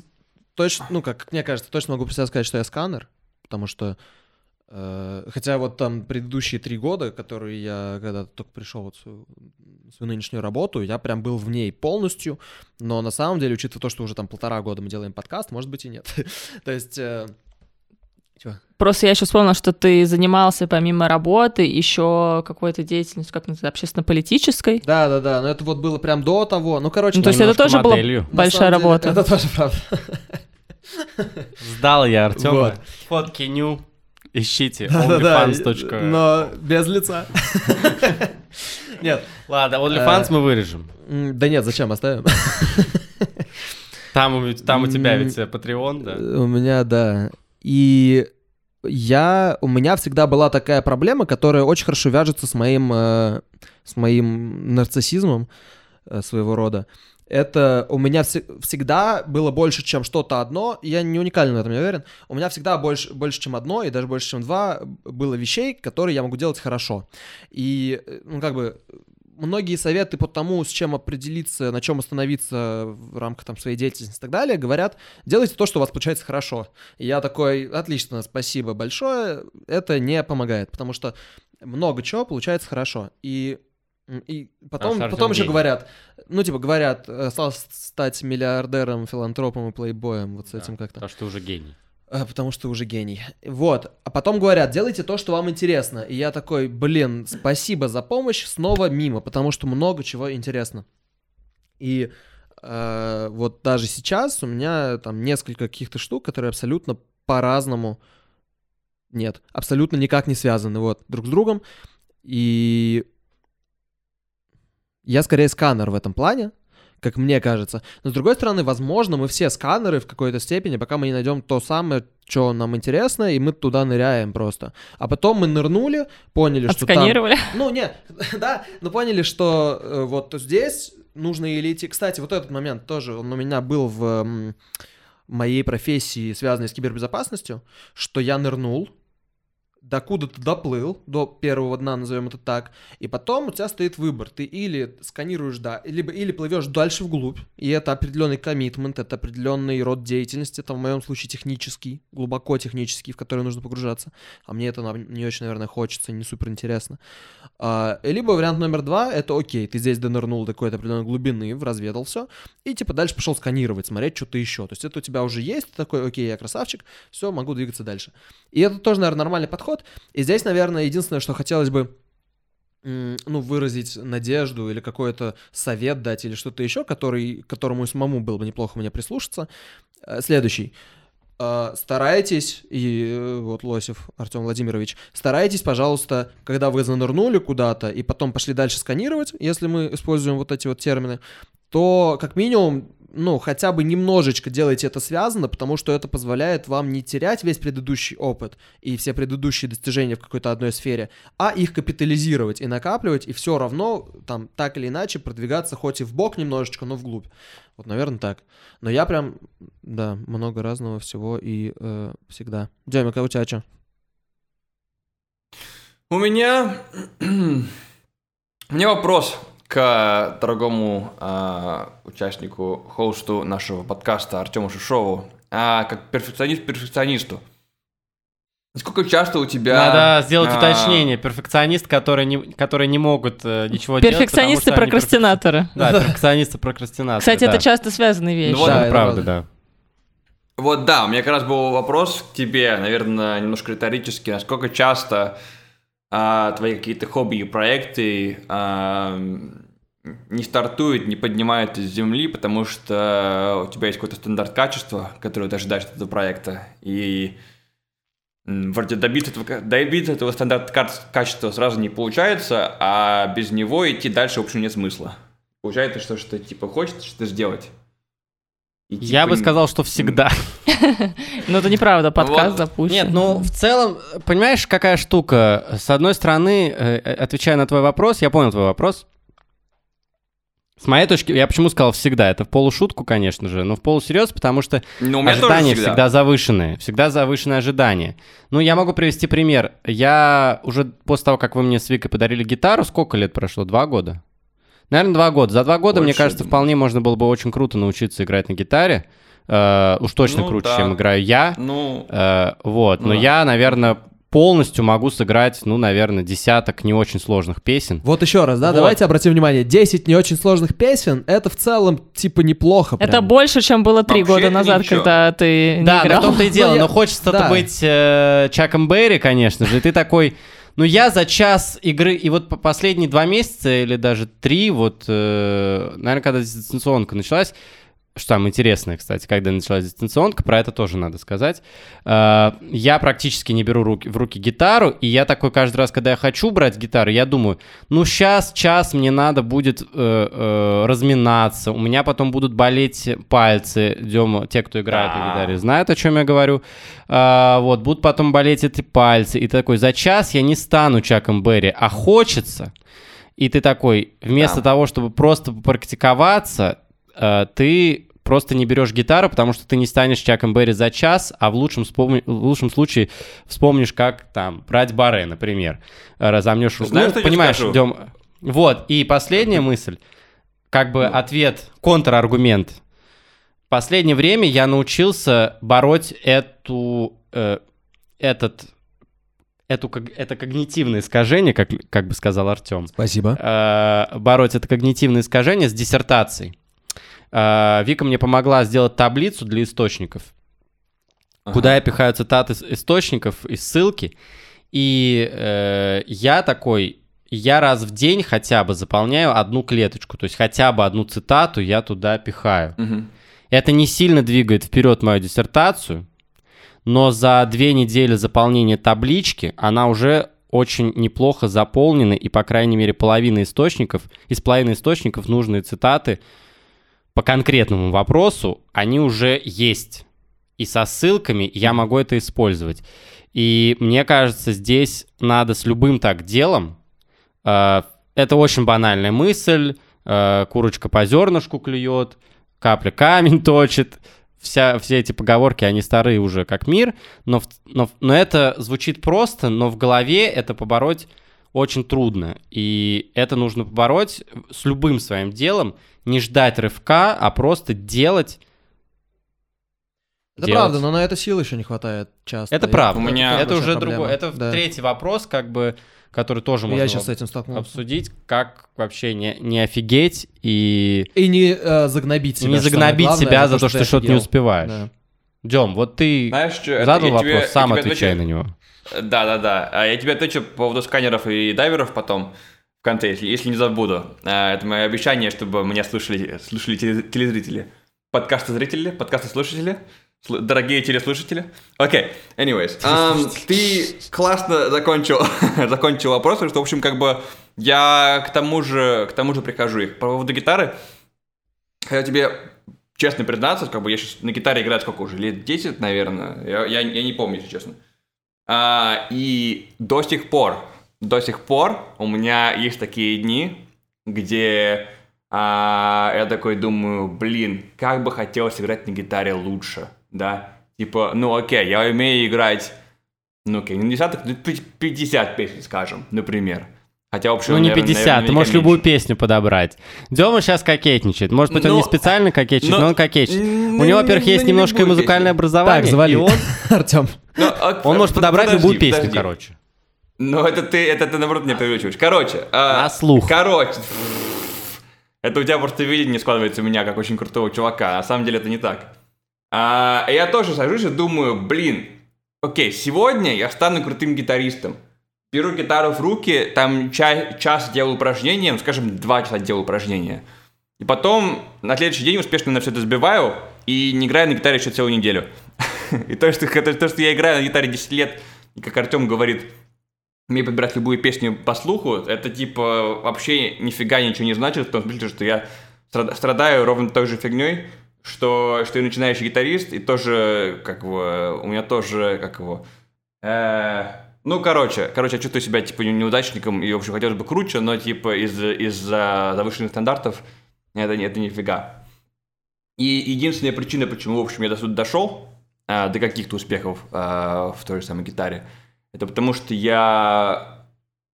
точно, ну, как мне кажется, точно могу сказать, что я сканер, потому что э, хотя вот там предыдущие три года, которые я когда только пришел вот свою, свою нынешнюю работу, я прям был в ней полностью, но на самом деле, учитывая то, что уже там полтора года мы делаем подкаст, может быть и нет. То есть... э, чё? Просто я еще вспомнила, что ты занимался помимо работы еще какой-то деятельностью, как называется, общественно-политической. Да-да-да, но это вот было прям до того, ну, короче... Ну, то есть это тоже была моделью. большая деле, работа. Это тоже правда. Сдал я Артема. Вот. Фотки ню. Ищите. Да-да-да, onlyfans.ru. но без лица. Нет, Ладно, OnlyFans Э, мы вырежем. да нет, зачем, оставим. Там, у- там у тебя ведь э, Patreon, да? У меня, да. И я, у меня всегда была такая проблема, которая очень хорошо вяжется с моим, э, с моим нарциссизмом э, своего рода. Это у меня вс- всегда было больше, чем что-то одно. Я не уникален в этом, я уверен. У меня всегда больше, больше, чем одно, и даже больше, чем два, было вещей, которые я могу делать хорошо. И, э, ну, как бы, многие советы по тому, с чем определиться, на чем остановиться в рамках там, своей деятельности и так далее, говорят, делайте то, что у вас получается хорошо. И я такой, отлично, спасибо большое, это не помогает, потому что много чего получается хорошо. И, и потом, Наш потом еще говорят, ну, типа, говорят, э, осталось стать миллиардером, филантропом и плейбоем, вот с этим как-то. Потому что ты уже гений. А, Потому что уже гений. Вот. А потом говорят, делайте то, что вам интересно. И я такой, блин, спасибо за помощь, снова мимо, потому что много чего интересно. И э, вот даже сейчас у меня там несколько каких-то штук, которые абсолютно по-разному, нет, абсолютно никак не связаны вот друг с другом. И я скорее сканер в этом плане, как мне кажется. Но с другой стороны, возможно, мы все сканеры в какой-то степени, пока мы не найдем то самое, что нам интересно, и мы туда ныряем просто. А потом мы нырнули, поняли, что там... Ну, не, да, но поняли, что э, вот здесь нужно или идти... Кстати, вот этот момент тоже, он у меня был в м, моей профессии, связанной с кибербезопасностью, что я нырнул, докуда-то доплыл, до первого дна, назовем это так, и потом у тебя стоит выбор. Ты или сканируешь, да, либо или плывешь дальше вглубь, и это определенный коммитмент, это определенный род деятельности, это в моем случае технический, глубоко технический, в который нужно погружаться. А мне это не очень, наверное, хочется, не супер интересно. А, либо вариант номер два, это окей, ты здесь донырнул до какой-то определенной глубины, разведал все, и типа дальше пошел сканировать, смотреть что-то еще. То есть это у тебя уже есть, ты такой, окей, я красавчик, все, могу двигаться дальше. И это тоже, наверное, нормальный подход. И здесь, наверное, единственное, что хотелось бы ну, выразить надежду или какой-то совет дать или что-то еще, который, которому самому было бы неплохо мне прислушаться. Э, Следующий. Э, Старайтесь, и э, вот Лосев Артем Владимирович, старайтесь, пожалуйста, когда вы занырнули куда-то и потом пошли дальше сканировать, если мы используем вот эти вот термины, то как минимум, ну, хотя бы немножечко делайте это связано, потому что это позволяет вам не терять весь предыдущий опыт и все предыдущие достижения в какой-то одной сфере, а их капитализировать и накапливать, и все равно там так или иначе продвигаться хоть и в бок немножечко, но вглубь. Вот, наверное, так. Но я прям, да, много разного всего и э, всегда. Демик, а у тебя что? У меня... У меня вопрос к дорогому а, участнику, хосту нашего подкаста Артему Шишову. А, как перфекционист перфекционисту. Насколько часто у тебя... Надо сделать а, уточнение. Перфекционист, которые не, которые не могут э, ничего делать. Перфекционисты что они прокрастинаторы. перфек- Да, перфекционисты прокрастинаторы. Кстати, да. это часто связанные вещи. Ну вот Да, это правда, правда. да. Вот да, у меня как раз был вопрос к тебе, наверное, немножко риторический. Насколько часто а, твои какие-то хобби и проекты а, не стартуют, не поднимают из земли, потому что у тебя есть какой-то стандарт качества, который ты ожидаешь от этого проекта, и вроде добиться этого, добиться этого стандарта ка- качества сразу не получается, а без него идти дальше, в общем, нет смысла. Получается, что, что типа хочешь что-то сделать, И, Я типа, бы сказал, что всегда. Ну, это неправда, подкаст запущен. Нет, ну в целом, понимаешь, какая штука? С одной стороны, э, э, отвечая на твой вопрос, я понял твой вопрос. С моей точки, я почему сказал всегда, это в полушутку, конечно же, но в полусерьез, потому что Ну, ожидания всегда. всегда. завышенные, всегда завышенные ожидания. Ну, я могу привести пример. Я уже после того, как вы мне с Викой подарили гитару, сколько лет прошло? Два года? Наверное, два года. За два года, мне Больше, кажется, думаю. вполне можно было бы очень круто научиться играть на гитаре. Э, уж точно Ну, круче, да. чем играю я. Ну, Э, вот, Ну но да. я, наверное, полностью могу сыграть, ну, наверное, десяток не очень сложных песен. Вот еще раз, да, Вот. давайте обратим внимание, 10 не очень сложных песен, это в целом, типа, неплохо Это прям. больше, чем было три года это назад, ничего. когда ты не да, в том-то и дело, Ну, я- но хочется-то да. быть э, Чаком Берри, конечно же, и ты такой... Ну, я за час игры, и вот по- последние два месяца или даже три, вот, э, наверное, когда дистанционка началась, что там интересное, кстати, когда началась дистанционка, про это тоже надо сказать. Э, я практически не беру руки, в руки гитару, и я такой каждый раз, когда я хочу брать гитару, я думаю, ну сейчас, час мне надо будет э, э, разминаться, у меня потом будут болеть пальцы, Дема, те, кто играет на гитаре, знают, о чем я говорю. А, вот, будут потом болеть эти пальцы, и такой, за час я не стану Чаком Берри, а хочется. И ты такой, вместо Да. того, чтобы просто попрактиковаться, э, ты просто не берешь гитару, потому что ты не станешь Чаком Берри за час, а в лучшем, вспомни- в лучшем случае вспомнишь, как там брать баре, например. Э, Разомнешь руку. Знаешь, Ну, что я понимаешь, скажу? Дем, Вот, и последняя мысль, как бы ответ, контраргумент. В последнее время я научился бороть эту, э, этот, эту, это когнитивное искажение, как, как бы сказал Артем Спасибо. э, бороть это когнитивное искажение с диссертацией. Э, Вика мне помогла сделать таблицу для источников, ага. куда я пихаю цитаты источников и ссылки. И э, я такой, я раз в день хотя бы заполняю одну клеточку, то есть хотя бы одну цитату я туда пихаю. Мгм. Это не сильно двигает вперед мою диссертацию, но за две недели заполнения таблички она уже очень неплохо заполнена, и, по крайней мере, половина источников, из половины источников нужные цитаты по конкретному вопросу, они уже есть. И со ссылками я могу это использовать. И мне кажется, здесь надо с любым так делом, э, это очень банальная мысль, э, курочка по зернышку клюет, капля камень точит, вся, все эти поговорки, они старые уже как мир, но, но, но это звучит просто, но в голове это побороть очень трудно. И это нужно побороть с любым своим делом, не ждать рывка, а просто делать. Это делать. правда, но на это сил еще не хватает часто. Это правда. У меня- это уже другой. Это Да. третий вопрос, как бы, который тоже можно Я сейчас с этим столкнулся. обсудить, как вообще не, не офигеть и И не э, загнобить себя. не загнобить главное, себя за то, что ты что-то не успеваешь. Да. Дем, вот ты Знаешь, что? это задал я вопрос, тебе- сам отвечай отвечу. на него. Да, да, да. А Я тебе отвечу по поводу сканеров и дайверов потом в конце, если, если не забуду. А, Это мое обещание, чтобы меня слушали, слушали теле- телезрители. Подкасты-зрители, подкасты-слушатели, сл- дорогие телеслушатели. Окей, anyways. ам, ты классно закончил, закончил вопрос, что, в общем, как бы я к тому же, к тому же прихожу. И по поводу гитары, хотел тебе честно признаться, как бы я сейчас на гитаре играю сколько уже, лет 10, наверное, я, я, я не помню, если честно. А, и до сих пор, до сих пор у меня есть такие дни, где а, я такой думаю, блин, как бы хотелось играть на гитаре лучше, да? Типа, ну окей, я умею играть, ну окей, не десяток, ну, пи- 50 песен, скажем, например. Хотя общего, Ну не наверное, 50, ты наверняка можешь любую меньше. песню подобрать. Дема сейчас кокетничает. Может быть, он Ну, не специально кокетничает, ну, но он кокетничает. ну, У него, ну, во-первых, ну, есть не немножко и любую музыкальное песню. образование, Так, завали. и он, Артем. Ну, а- он может под- подобрать любую песню, подожди. короче. Ну, это ты, это ты, наоборот, меня преувеличиваешь. Короче. а, На слух. Короче. Это у тебя просто видение складывается у меня, как очень крутого чувака. На самом деле это не так. А, я тоже сажусь и думаю, блин, окей, сегодня я стану крутым гитаристом. Беру гитару в руки, там ча- час делаю упражнения, ну, скажем, два часа делаю упражнения. И потом на следующий день успешно на все это сбиваю и не играю на гитаре еще целую неделю. И то, что, то, то, что я играю на гитаре 10 лет, и как Артем говорит, умею подбирать любую песню по слуху, это типа вообще нифига ничего не значит, в том смысле, что я страда- страдаю ровно той же фигней что, что я начинающий гитарист, и тоже, как бы, у меня тоже, как его, э, ну, короче, короче, я чувствую себя, типа, неудачником, и, в общем, хотелось бы круче, но, типа, из- из-за завышенных стандартов это, это нифига. И единственная причина, почему, в общем, я до сюда дошел, а, до каких-то успехов а, в той же самой гитаре, это потому что я...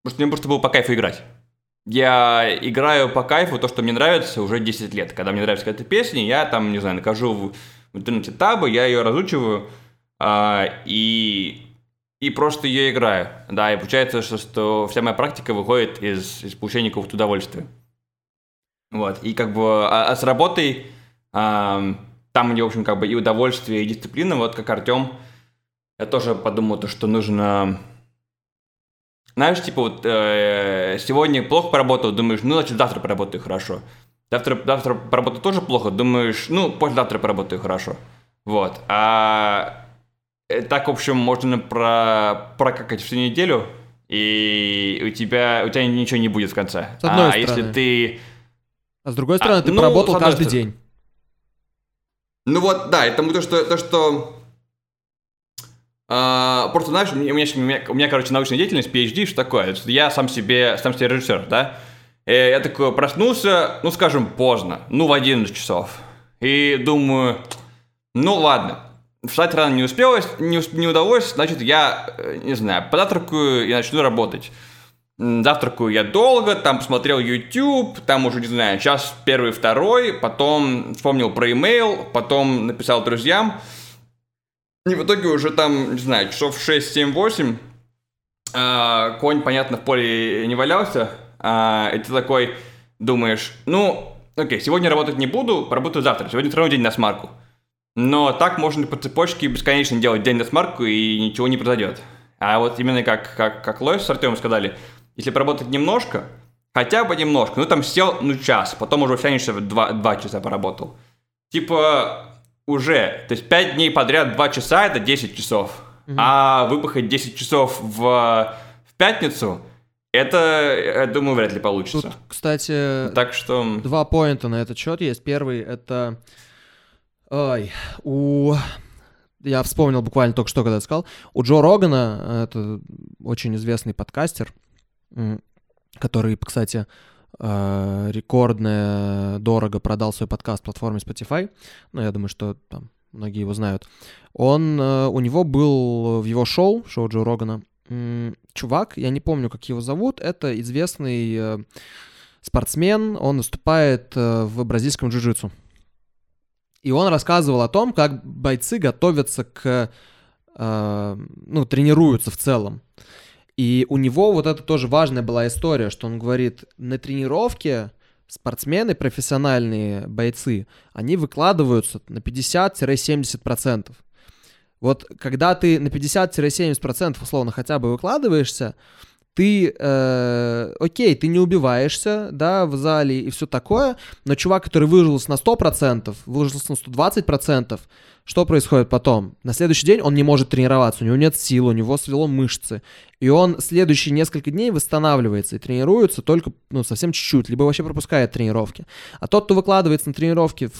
Потому что мне просто было по кайфу играть. Я играю по кайфу то, что мне нравится уже 10 лет. Когда мне нравится какая-то песня, я там, не знаю, нахожу в, в интернете табы, я ее разучиваю, а, и, и просто ее играю. Да, и получается, что, что вся моя практика выходит из, из получения какого-то удовольствия. Вот, и как бы, а, а с работой, ам, там мне, в общем, как бы и удовольствие, и дисциплина, вот как Артем, я тоже подумал, то, что нужно... Знаешь, типа вот э, сегодня плохо поработал, думаешь, ну, значит, завтра поработаю хорошо. Завтра, завтра поработаю тоже плохо, думаешь, ну, послезавтра поработаю хорошо. Вот. А э, так, в общем, можно про, прокакать всю неделю, и у тебя, у тебя ничего не будет в конце. С одной а если стороны. ты... А с другой стороны, А, ты ну, поработал каждый стороны. день. Ну вот, да, это то, что... То, что а, просто, знаешь, у меня, у меня, у меня- короче, научная деятельность, PhD, что такое? Я сам себе, сам себе режиссер, да? И я такой проснулся, ну, скажем, поздно, ну, в 11 часов. И думаю, ну, ладно, встать рано не успелось, не, ус- не удалось, значит, я, э, не знаю, позавтракаю и начну работать. Завтракаю я долго, там посмотрел YouTube, там уже, не знаю, час первый, второй, потом вспомнил про имейл, потом написал друзьям. И в итоге уже там, не знаю, часов 6, 7, 8, а, конь, понятно, в поле не валялся, а, и ты такой думаешь, ну, окей, сегодня работать не буду, поработаю завтра, сегодня все равно день на смарку. Но так можно по цепочке бесконечно делать день на смарку, и ничего не произойдет. А вот именно как, как, как Лойс с Артемом сказали, если поработать немножко, хотя бы немножко, ну там сел, ну час, потом уже втянешься в два, два часа поработал. Типа уже, то есть 5 дней подряд 2 часа это 10 часов. А выпахать 10 часов в, в пятницу, это, я думаю, вряд ли Тут, получится. кстати, Так что... два поинта на этот счет есть. Первый это... Ой, у... Я вспомнил буквально только что, когда я сказал. У Джо Рогана, это очень известный подкастер, который, кстати, э, рекордно дорого продал свой подкаст платформе Spotify. Ну, я думаю, что там многие его знают. Он, э, у него был в его шоу, шоу Джо Рогана, м, чувак, я не помню, как его зовут, это известный э, спортсмен, он выступает э, в бразильском джиу-джитсу. И он рассказывал о том, как бойцы готовятся к, э, ну, тренируются в целом. И у него вот это тоже важная была история, что он говорит, на тренировке спортсмены, профессиональные бойцы, они выкладываются на 50-70%. Вот когда ты на 50-70% условно хотя бы выкладываешься, ты, э, окей, ты не убиваешься, да, в зале и все такое, но чувак, который выложился на 100%, выложился на 120%, что происходит потом? На следующий день он не может тренироваться, у него нет сил, у него свело мышцы, и он следующие несколько дней восстанавливается и тренируется только, ну, совсем чуть-чуть, либо вообще пропускает тренировки. А тот, кто выкладывается на тренировки, в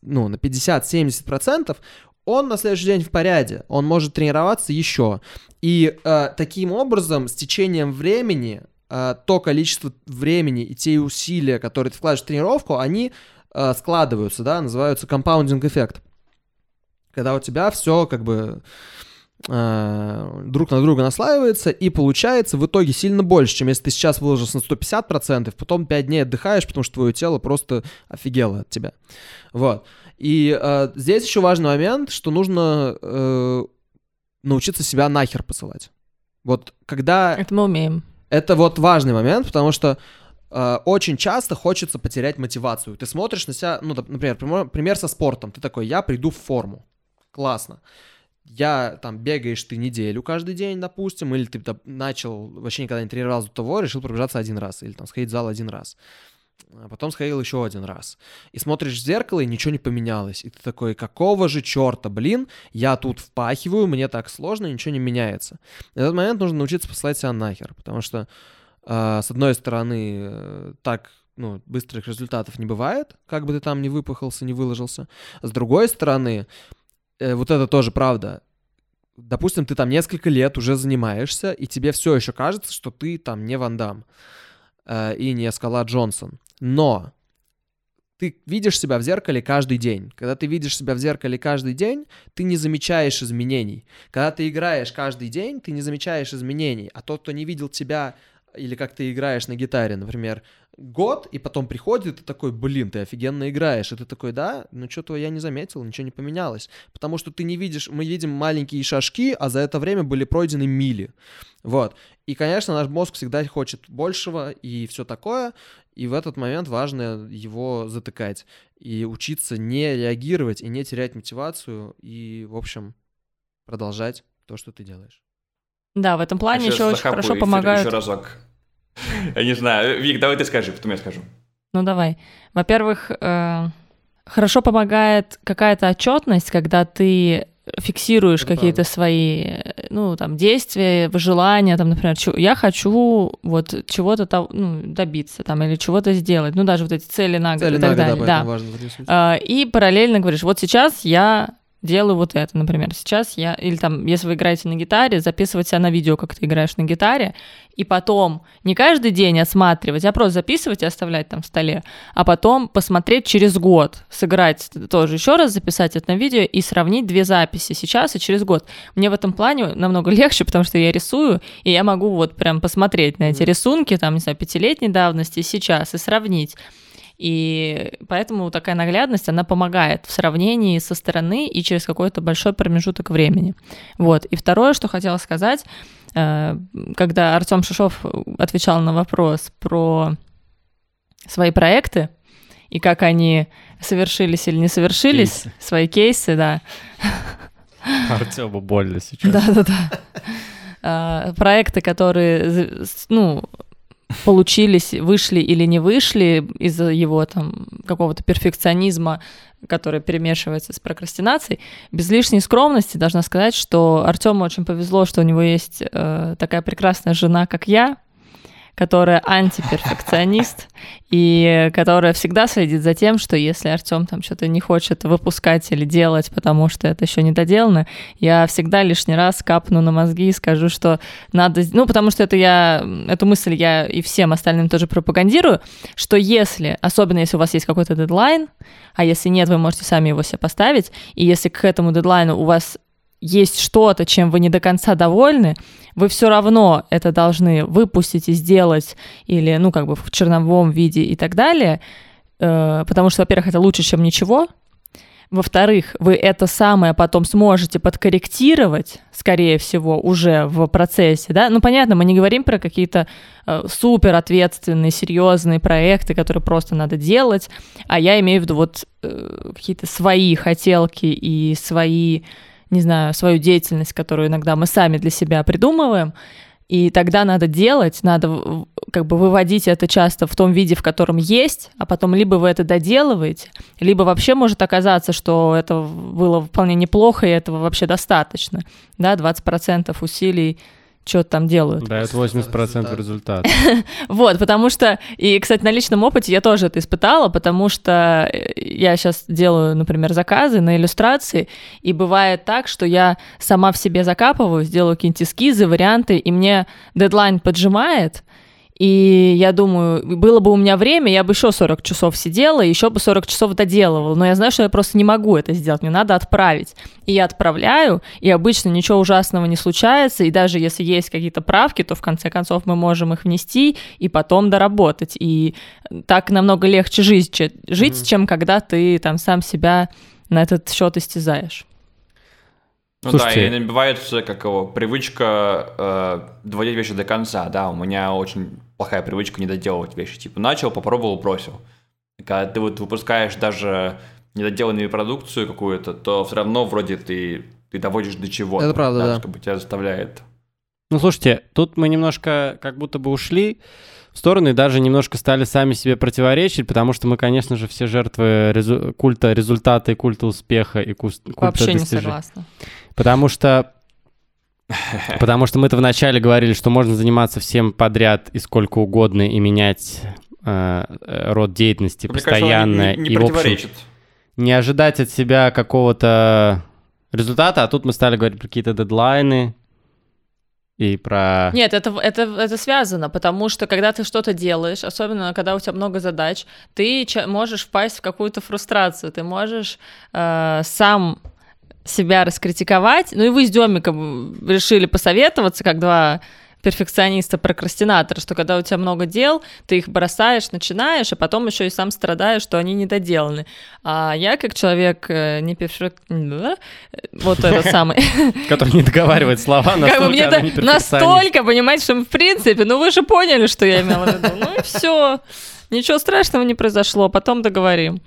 ну, на 50-70%, он на следующий день в порядке, он может тренироваться еще. И э, таким образом, с течением времени, э, то количество времени и те усилия, которые ты вкладываешь в тренировку, они э, складываются, да, называются компаундинг эффект. Когда у тебя все как бы э, друг на друга наслаивается, и получается в итоге сильно больше, чем если ты сейчас выложился на 150%, потом 5 дней отдыхаешь, потому что твое тело просто офигело от тебя. Вот. И э, здесь еще важный момент, что нужно э, научиться себя нахер посылать. Вот когда... Это мы умеем. Это вот важный момент, потому что э, очень часто хочется потерять мотивацию. Ты смотришь на себя, ну, например, пример, пример со спортом. Ты такой, я приду в форму. Классно. Я там бегаешь ты неделю каждый день, допустим, или ты там, начал, вообще никогда не тренировался до того, решил пробежаться один раз, или там сходить в зал один раз. А потом сходил еще один раз. И смотришь в зеркало, и ничего не поменялось. И ты такой, какого же черта, блин, я тут впахиваю, мне так сложно, ничего не меняется. В этот момент нужно научиться послать себя нахер, потому что, э, с одной стороны, э, так ну, быстрых результатов не бывает, как бы ты там не выпахался, не выложился. С другой стороны, э, вот это тоже правда. Допустим, ты там несколько лет уже занимаешься, и тебе все еще кажется, что ты там не Ван Дам э, и не Скала Джонсон. Но ты видишь себя в зеркале каждый день. Когда ты видишь себя в зеркале каждый день, ты не замечаешь изменений. Когда ты играешь каждый день, ты не замечаешь изменений. А тот, кто не видел тебя или как ты играешь на гитаре, например, год, и потом приходит, и ты такой, блин, ты офигенно играешь, и ты такой, да, ну что-то я не заметил, ничего не поменялось, потому что ты не видишь, мы видим маленькие шажки, а за это время были пройдены мили, вот, и, конечно, наш мозг всегда хочет большего и все такое, и в этот момент важно его затыкать и учиться не реагировать и не терять мотивацию и, в общем, продолжать то, что ты делаешь. Да, в этом плане еще очень хорошо помогают. Еще разок. Я не знаю. Вик, давай ты скажи, потом я скажу. Ну давай. Во-первых, э, хорошо помогает какая-то отчетность, когда ты фиксируешь Это какие-то правда. свои, ну, там, действия, желания, там, например, я хочу вот чего-то ну, добиться, там, или чего-то сделать, ну, даже вот эти цели на год цели и так далее. Да, да. Важно, а, и параллельно говоришь, вот сейчас я делаю вот это, например, сейчас я, или там, если вы играете на гитаре, записывать себя на видео, как ты играешь на гитаре, и потом не каждый день осматривать, а просто записывать и оставлять там в столе, а потом посмотреть через год, сыграть тоже еще раз, записать это на видео и сравнить две записи сейчас и через год. Мне в этом плане намного легче, потому что я рисую, и я могу вот прям посмотреть на эти рисунки, там, не знаю, пятилетней давности сейчас и сравнить. И поэтому такая наглядность, она помогает в сравнении со стороны и через какой-то большой промежуток времени. Вот. И второе, что хотела сказать, э, когда Артем Шишов отвечал на вопрос про свои проекты и как они совершились или не совершились, кейсы. свои кейсы, да. Артему больно сейчас. Да-да-да. Проекты, которые, ну, получились, вышли или не вышли из-за его там какого-то перфекционизма, который перемешивается с прокрастинацией. Без лишней скромности должна сказать, что Артему очень повезло, что у него есть э, такая прекрасная жена, как я, которая антиперфекционист и которая всегда следит за тем, что если Артем там что-то не хочет выпускать или делать, потому что это еще не доделано, я всегда лишний раз капну на мозги и скажу, что надо... Ну, потому что это я... Эту мысль я и всем остальным тоже пропагандирую, что если, особенно если у вас есть какой-то дедлайн, а если нет, вы можете сами его себе поставить, и если к этому дедлайну у вас есть что-то, чем вы не до конца довольны, вы все равно это должны выпустить и сделать, или, ну, как бы в черновом виде и так далее, э, потому что, во-первых, это лучше, чем ничего, во-вторых, вы это самое потом сможете подкорректировать, скорее всего, уже в процессе, да? Ну, понятно, мы не говорим про какие-то э, супер ответственные, серьезные проекты, которые просто надо делать, а я имею в виду вот э, какие-то свои хотелки и свои не знаю, свою деятельность, которую иногда мы сами для себя придумываем, и тогда надо делать, надо как бы выводить это часто в том виде, в котором есть, а потом либо вы это доделываете, либо вообще может оказаться, что это было вполне неплохо, и этого вообще достаточно. Да, 20% усилий что-то там делают. Да, это 80% результата. Вот, потому что, и, кстати, на личном опыте я тоже это испытала, потому что э, я сейчас делаю, например, заказы на иллюстрации, и бывает так, что я сама в себе закапываю, делаю какие-нибудь эскизы, варианты, и мне дедлайн поджимает, и я думаю, было бы у меня время, я бы еще 40 часов сидела, еще бы 40 часов доделывала. Но я знаю, что я просто не могу это сделать, мне надо отправить. И я отправляю, и обычно ничего ужасного не случается, и даже если есть какие-то правки, то в конце концов мы можем их внести и потом доработать. И так намного легче жить, жить mm-hmm. чем когда ты там сам себя на этот счет истязаешь. Ну Слушайте, да, и набивается как его привычка э, доводить вещи до конца, да, у меня очень плохая привычка не доделывать вещи, типа начал, попробовал, бросил. Когда ты вот выпускаешь даже недоделанную продукцию какую-то, то все равно вроде ты, ты доводишь до чего-то. Это правда, да. Как бы тебя заставляет. Ну, слушайте, тут мы немножко как будто бы ушли в сторону и даже немножко стали сами себе противоречить, потому что мы, конечно же, все жертвы резу- культа результата и культа успеха и культа Вообще достижения. не согласна. Потому что Потому что мы-то вначале говорили, что можно заниматься всем подряд и сколько угодно и менять э, э, род деятельности Мне кажется, постоянно она не, не и в общем не ожидать от себя какого-то результата, а тут мы стали говорить про какие-то дедлайны и про... Нет, это, это, это связано, потому что когда ты что-то делаешь, особенно когда у тебя много задач, ты можешь впасть в какую-то фрустрацию, ты можешь э, сам себя раскритиковать. Ну и вы с Демиком решили посоветоваться, как два перфекциониста-прокрастинатора, что когда у тебя много дел, ты их бросаешь, начинаешь, а потом еще и сам страдаешь, что они недоделаны. А я, как человек э, не перфек... Вот этот самый... Который не договаривает слова, настолько настолько, понимаете, что в принципе, ну вы же поняли, что я имела в виду. Ну и все. Ничего страшного не произошло, потом договорим.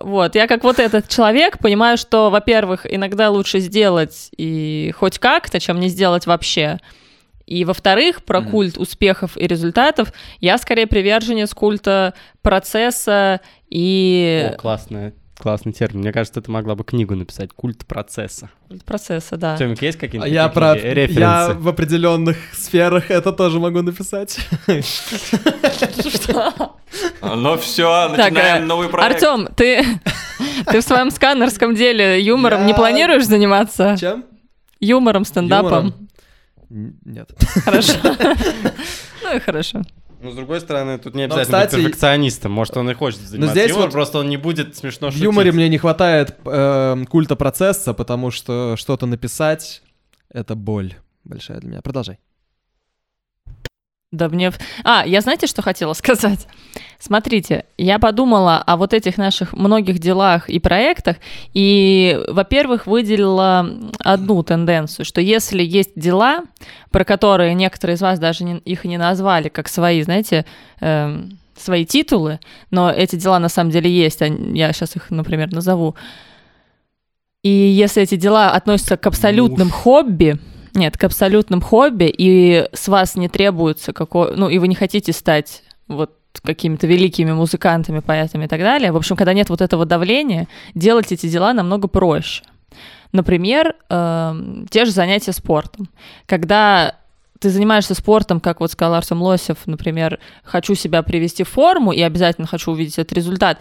Вот, я как вот этот человек понимаю, что, во-первых, иногда лучше сделать и хоть как-то, чем не сделать вообще. И, во-вторых, про Мгм. культ успехов и результатов я скорее приверженец культа процесса и... О, классная, классный термин. Мне кажется, ты могла бы книгу написать «Культ процесса». Процесса, да. Тёмик, есть какие-нибудь я такие про... Я референсы? в определенных сферах это тоже могу написать. Ну все, начинаем э, новый проект. Артем, ты, ты в своем сканерском деле юмором не Я- планируешь заниматься? Чем? Юмором, стендапом? Нет. Хорошо. Ну и хорошо. Ну, с другой стороны, тут не Но, обязательно быть кстати, перфекционистом. Может, он и хочет заниматься здесь юмором, вот просто он не будет смешно В шутить. юморе мне не хватает эм, культа процесса, потому что что-то написать — это боль большая для меня. Продолжай. Да мне... А, я знаете, что хотела сказать? Смотрите, я подумала о вот этих наших многих делах и проектах, и, во-первых, выделила одну тенденцию, что если есть дела, про которые некоторые из вас даже не- их не назвали как свои, знаете, эм, свои титулы, но эти дела на самом деле есть, а я сейчас их, например, назову. И если эти дела относятся к абсолютным хобби, нет, к абсолютным хобби, и с вас не требуется какой, ну, и вы не хотите стать вот какими-то великими музыкантами, поэтами и так далее. В общем, когда нет вот этого давления, делать эти дела намного проще. Например, эм, те же занятия спортом. Когда ты занимаешься спортом, как вот сказал Артем Лосев, например, хочу себя привести в форму и обязательно хочу увидеть этот результат,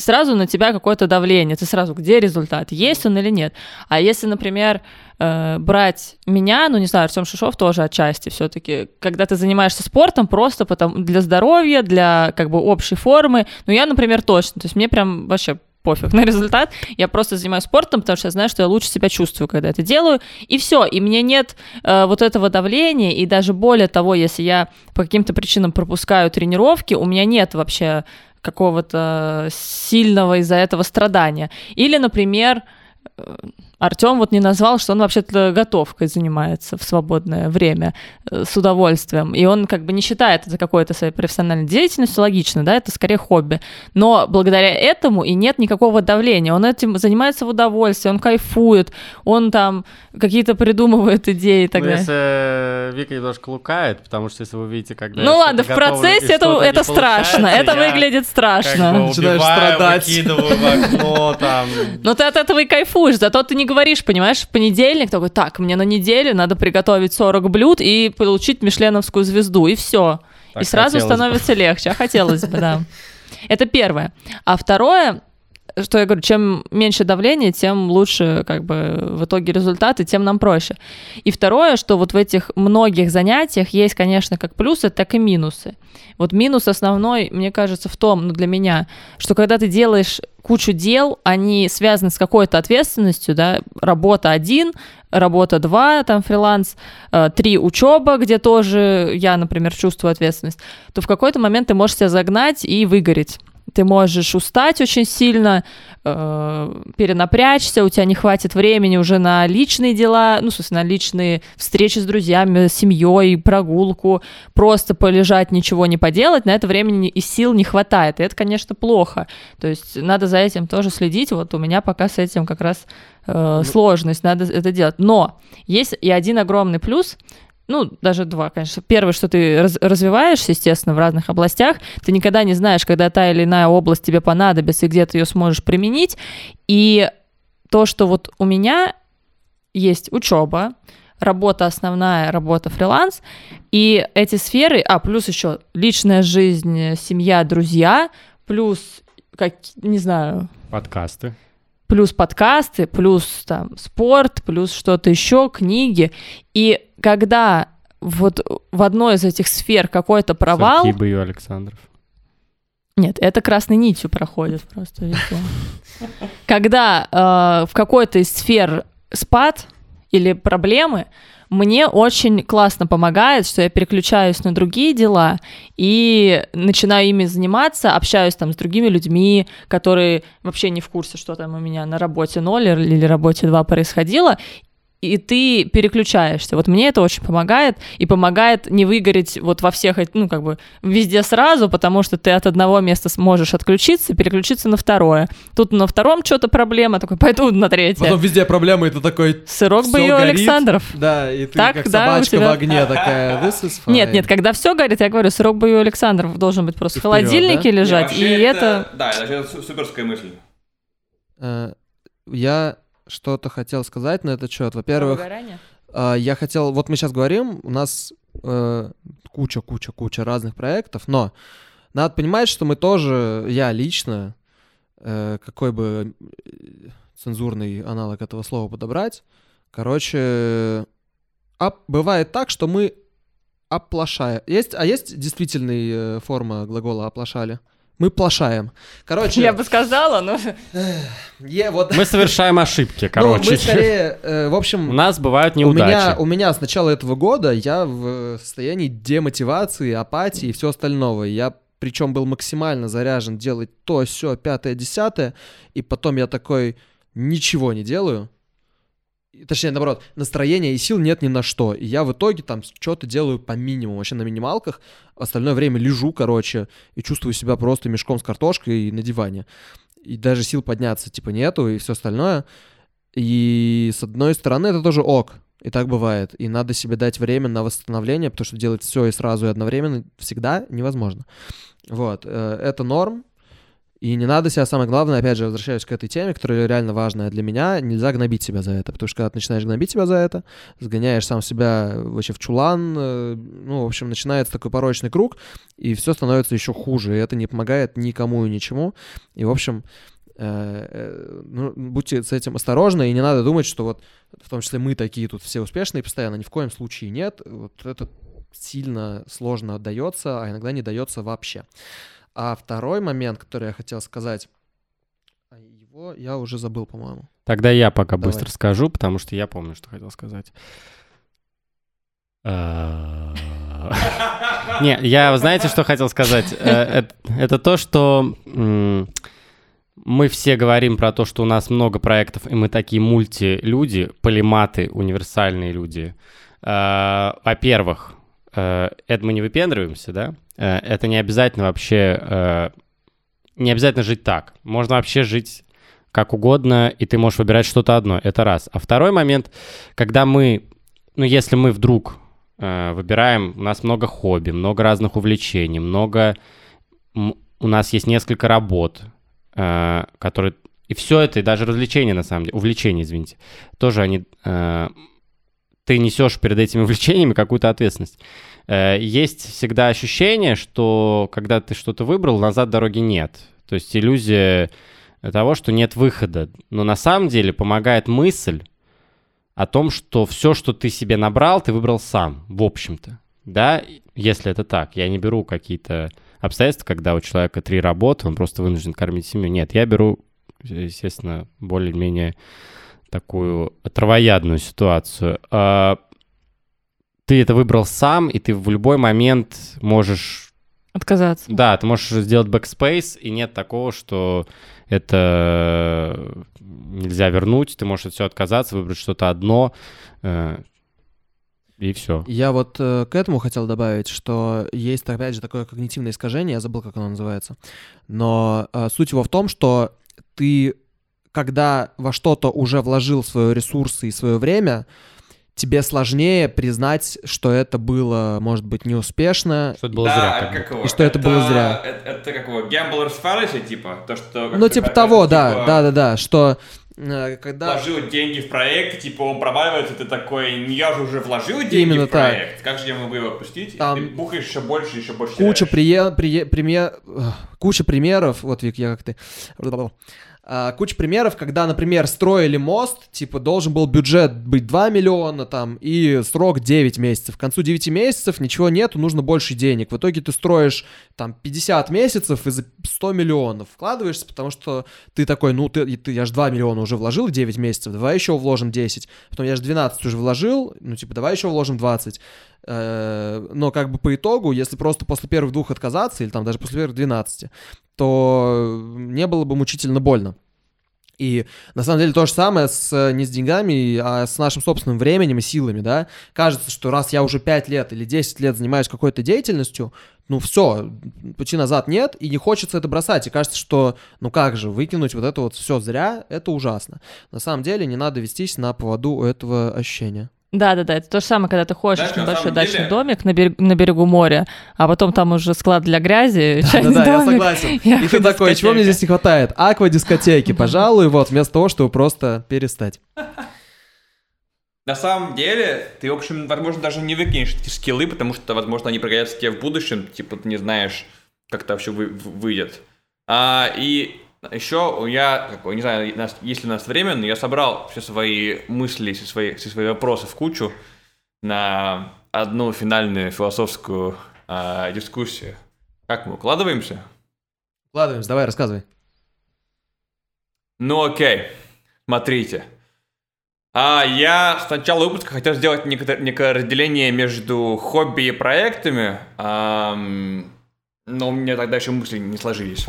сразу на тебя какое-то давление, ты сразу, где результат, есть он или нет. А если, например, э, брать меня, ну не знаю, Артем Шишов тоже отчасти все-таки, когда ты занимаешься спортом просто потому, для здоровья, для как бы общей формы, ну я, например, точно, то есть мне прям вообще пофиг на результат, я просто занимаюсь спортом, потому что я знаю, что я лучше себя чувствую, когда это делаю, и все, и мне нет э, вот этого давления, и даже более того, если я по каким-то причинам пропускаю тренировки, у меня нет вообще какого-то сильного из-за этого страдания. Или, например, Артем вот не назвал, что он вообще-то готовкой занимается в свободное время э, с удовольствием. И он как бы не считает это какой-то своей профессиональной деятельностью, логично, да, это скорее хобби. Но благодаря этому и нет никакого давления. Он этим занимается в удовольствии, он кайфует, он там какие-то придумывает идеи и так Ну, далее. если э, Вика немножко лукает, потому что если вы видите, когда... Ну ладно, в процессе это, это страшно, это выглядит как страшно. бы Начинаешь убиваю, страдать. выкидываю в окно, там... Но ты от этого и кайфуешь, зато ты не говоришь, понимаешь, в понедельник такой, так, мне на неделю надо приготовить 40 блюд и получить мишленовскую звезду, и все. Так и сразу хотелось бы. становится легче, а хотелось бы, да. Это первое. А второе, что я говорю, чем меньше давления, тем лучше как бы в итоге результаты, тем нам проще. И второе, что вот в этих многих занятиях есть, конечно, как плюсы, так и минусы. Вот минус основной, мне кажется, в том, ну для меня, что когда ты делаешь кучу дел, они связаны с какой-то ответственностью, да, работа один, работа два, там фриланс, э, три учеба, где тоже я, например, чувствую ответственность, то в какой-то момент ты можешь себя загнать и выгореть. Ты можешь устать очень сильно, э, перенапрячься, у тебя не хватит времени уже на личные дела, ну, смысле, на личные встречи с друзьями, с семьей, прогулку, просто полежать, ничего не поделать, на это времени и сил не хватает. И это, конечно, плохо. То есть надо за этим тоже следить. Вот у меня пока с этим как раз э, сложность, надо это делать. Но есть и один огромный плюс, ну, даже два, конечно. Первое, что ты раз- развиваешься, естественно, в разных областях. Ты никогда не знаешь, когда та или иная область тебе понадобится, и где ты ее сможешь применить. И то, что вот у меня есть учеба, работа основная, работа фриланс, и эти сферы, а плюс еще личная жизнь, семья, друзья, плюс как, не знаю, Подкасты. Плюс подкасты, плюс там спорт, плюс что-то еще, книги. И когда вот в одной из этих сфер какой-то провал, Саркиба и Александров. нет, это красной нитью проходит просто везде. Когда э, в какой-то из сфер спад или проблемы, мне очень классно помогает, что я переключаюсь на другие дела и начинаю ими заниматься, общаюсь там с другими людьми, которые вообще не в курсе, что там у меня на работе 0 или работе 2 происходило, и ты переключаешься. Вот мне это очень помогает, и помогает не выгореть вот во всех, ну, как бы, везде сразу, потому что ты от одного места сможешь отключиться, переключиться на второе. Тут на втором что-то проблема, такой, пойду на третье. Потом везде проблемы, и ты такой... Сырок бы ее. Александров. Да, и ты Так, как да, собачка тебя- в огне такая. This is fine. Нет, нет, когда все горит, я говорю, сырок бы Александров должен быть просто И в холодильнике вперед, лежать, и это... Да, это су- суперская мысль. Э, Я что-то хотел сказать на этот счет. Во-первых? А, Я хотел, вот мы сейчас говорим, у нас э, куча, куча, куча разных проектов, но надо понимать, что мы тоже, я лично, э, какой бы э, цензурный аналог этого слова подобрать, короче, ап- бывает так, что мы оплошаем. Есть, а есть действительная форма глагола оплошали? Мы плашаем. Короче, Я бы сказала, но... е- вот, Мы совершаем ошибки, ну, короче. мы скорее, э, в общем, У нас бывают у меня, неудачи. у меня с начала этого года я в состоянии демотивации, апатии и все остального. Я причем был максимально заряжен делать то, все, пятое, десятое, и потом я такой ничего не делаю. И, Точнее, наоборот, настроения и сил нет ни на что. И я в итоге там что-то делаю по минимуму, вообще на минималках. Остальное время лежу, короче, и чувствую себя просто мешком с картошкой на диване. И даже сил подняться, типа, нету, и все остальное. И с одной стороны, это тоже ок. И так бывает. И надо себе дать время на восстановление, потому что делать все и сразу и одновременно всегда невозможно. Вот. э, Это норм. И не надо себя, самое главное, опять же, возвращаюсь к этой теме, которая реально важная для меня, нельзя гнобить себя за это, потому что когда ты начинаешь гнобить себя за это, сгоняешь сам себя вообще в чулан, э, ну, в общем, начинается такой порочный круг, и все становится еще хуже, и это не помогает никому и ничему, и, в общем, э, э, ну, будьте с этим осторожны, и не надо думать, что вот в том числе мы такие тут все успешные постоянно, ни в коем случае нет, вот это сильно сложно дается, а иногда не дается вообще. А второй момент, который я хотел сказать, а его я уже забыл, по-моему. Тогда я пока Давай. быстро скажу, потому что я помню, что хотел сказать. А, Не, я, знаете, что хотел сказать? Э, эт- Это то, что мы все говорим про то, что у нас много проектов, и мы такие мультилюди, полиматы, универсальные люди. Э, Во-первых, это мы не выпендриваемся, да? Э, Это не обязательно вообще... э, Не обязательно жить так. Можно вообще жить как угодно, и ты можешь выбирать что-то одно. Это раз. А второй момент, когда мы, ну, если мы вдруг э, выбираем, у нас много хобби, много разных увлечений, много, у нас есть несколько работ, которые, и все это, и даже развлечения, на самом деле, увлечения, извините, тоже они, ты несешь перед этими увлечениями какую-то ответственность. Э, есть всегда ощущение, что когда ты что-то выбрал, назад дороги нет. То есть иллюзия того, что нет выхода. Но на самом деле помогает мысль о том, что все, что ты себе набрал, ты выбрал сам, в общем-то. Да, если это так. Я не беру какие-то обстоятельства, когда у человека три работы, он просто вынужден кормить семью. Нет, я беру, естественно, более-менее такую травоядную ситуацию. Ты это выбрал сам, и ты в любой момент можешь Отказаться. да, ты можешь сделать backspace, и нет такого, что это нельзя вернуть, ты можешь от всего отказаться, выбрать что-то одно, э, и все. Я вот э, к этому хотел добавить, что есть, опять же, такое когнитивное искажение, я забыл, как оно называется, но э, суть его в том, что ты, когда во что-то уже вложил свои ресурсы и свое время, тебе сложнее признать, что это было, может быть, неуспешно, Что это было да, зря. как как его? И что это было зря. Это, это как его? Gamblers fallacy, типа? То, что... Ну, типа как- того, как, да, типа, да, да, да, что э, когда... Вложил деньги в проект, типа он проваливается, ты такой, «Ну, я же уже вложил деньги Именно в проект, как же я могу его отпустить? Там ты бухаешь еще больше, еще больше Куча, теряешь. прие, прие- пример, куча примеров, вот, Вик, я как ты... А, куча примеров, когда, например, строили мост, типа, должен был бюджет быть 2 миллиона там и срок 9 месяцев. К концу 9 месяцев ничего нету, нужно больше денег. В итоге ты строишь там 50 месяцев и за 100 миллионов вкладываешься, потому что ты такой, ну, ты, ты я же 2 миллиона уже вложил в 9 месяцев, давай еще вложим 10. Потом я же 12 уже вложил, ну, типа, давай еще вложим 20. Э, Но как бы по итогу, если просто после первых двух отказаться, или там даже после первых 12, то не было бы мучительно больно. И на самом деле то же самое с, не с деньгами, а с нашим собственным временем и силами, да. Кажется, что раз я уже 5 лет или 10 лет занимаюсь какой-то деятельностью, ну все, пути назад нет, и не хочется это бросать. И кажется, что ну как же, выкинуть вот это вот все зря, это ужасно. На самом деле не надо вестись на поводу этого ощущения. Да-да-да, это то же самое, когда ты ходишь Знаешь, в на небольшой дачный деле- домик на, берег- на берегу моря, а потом там уже склад для грязи, чайный Да-да, я домик. согласен. и И ты такой, чего мне здесь не хватает? Аквадискотеки, пожалуй, вот, вместо того, чтобы просто перестать. На самом деле, ты, в общем, возможно, даже не выкинешь эти скиллы, потому что, возможно, они пригодятся тебе в будущем, типа, ты не знаешь, как это вообще вы- выйдет. А, и еще я, как, не знаю, есть ли у нас время, но я собрал все свои мысли, все свои, все свои вопросы в кучу на одну финальную философскую а, дискуссию. Как мы укладываемся? Ладно, давай, рассказывай. Ну окей, смотрите. А я с начала выпуска хотел сделать некотор- некое разделение между хобби и проектами, ам, но у меня тогда еще мысли не сложились.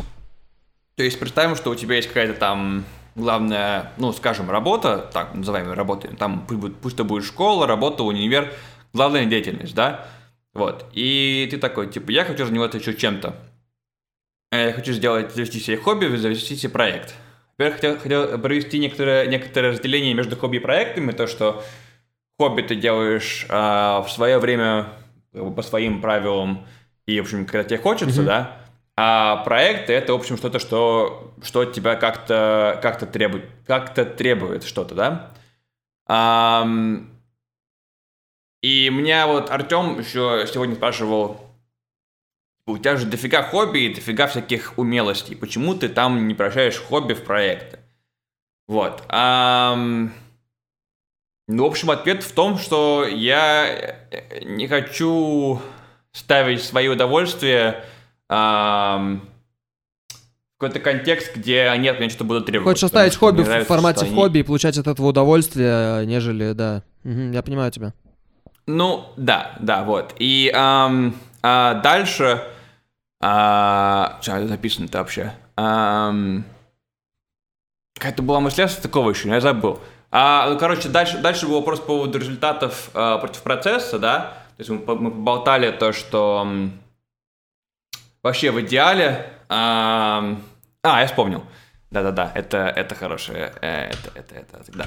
То есть представим, что у тебя есть какая-то там главная, ну, скажем, работа, так называемая работа, там пусть, будет- пусть это будет школа, работа, универ, главная деятельность, да? Вот. И ты такой, типа, я хочу заниматься еще чем-то. Э, Я хочу сделать, завести себе хобби, завести себе проект. Во-первых, хотел, хотел провести некоторое, некоторое разделение между хобби и проектами, то, что хобби ты делаешь а, в свое время по своим правилам и, в общем, когда тебе хочется, Мгм. да, а проекты это, в общем, что-то, что, что от тебя как-то как требует, как-то требует что-то, да. Ам, и меня вот Артем еще сегодня спрашивал, у тебя же дофига хобби и дофига всяких умелостей. Почему ты там не превращаешь хобби в проекты? Вот. ам, Ну, в общем, ответ в том, что я э, не хочу ставить свои удовольствия какой-то контекст, где они от меня что-то будут требовать. Хочешь оставить что хобби мне в нравится, формате что они- хобби и получать от этого удовольствие, нежели, да. Мгм, я понимаю тебя. Ну, да, да, вот. И ам, а дальше... А, что это записано-то вообще? Ам, какая-то была мысль с такого еще, я забыл. А, ну, короче, дальше, дальше был вопрос по поводу результатов а, против процесса, да? То есть мы, мы поболтали то, что м, вообще в идеале... ам, а, я вспомнил. Да-да-да, это, это хорошее, э, это, это, это, да.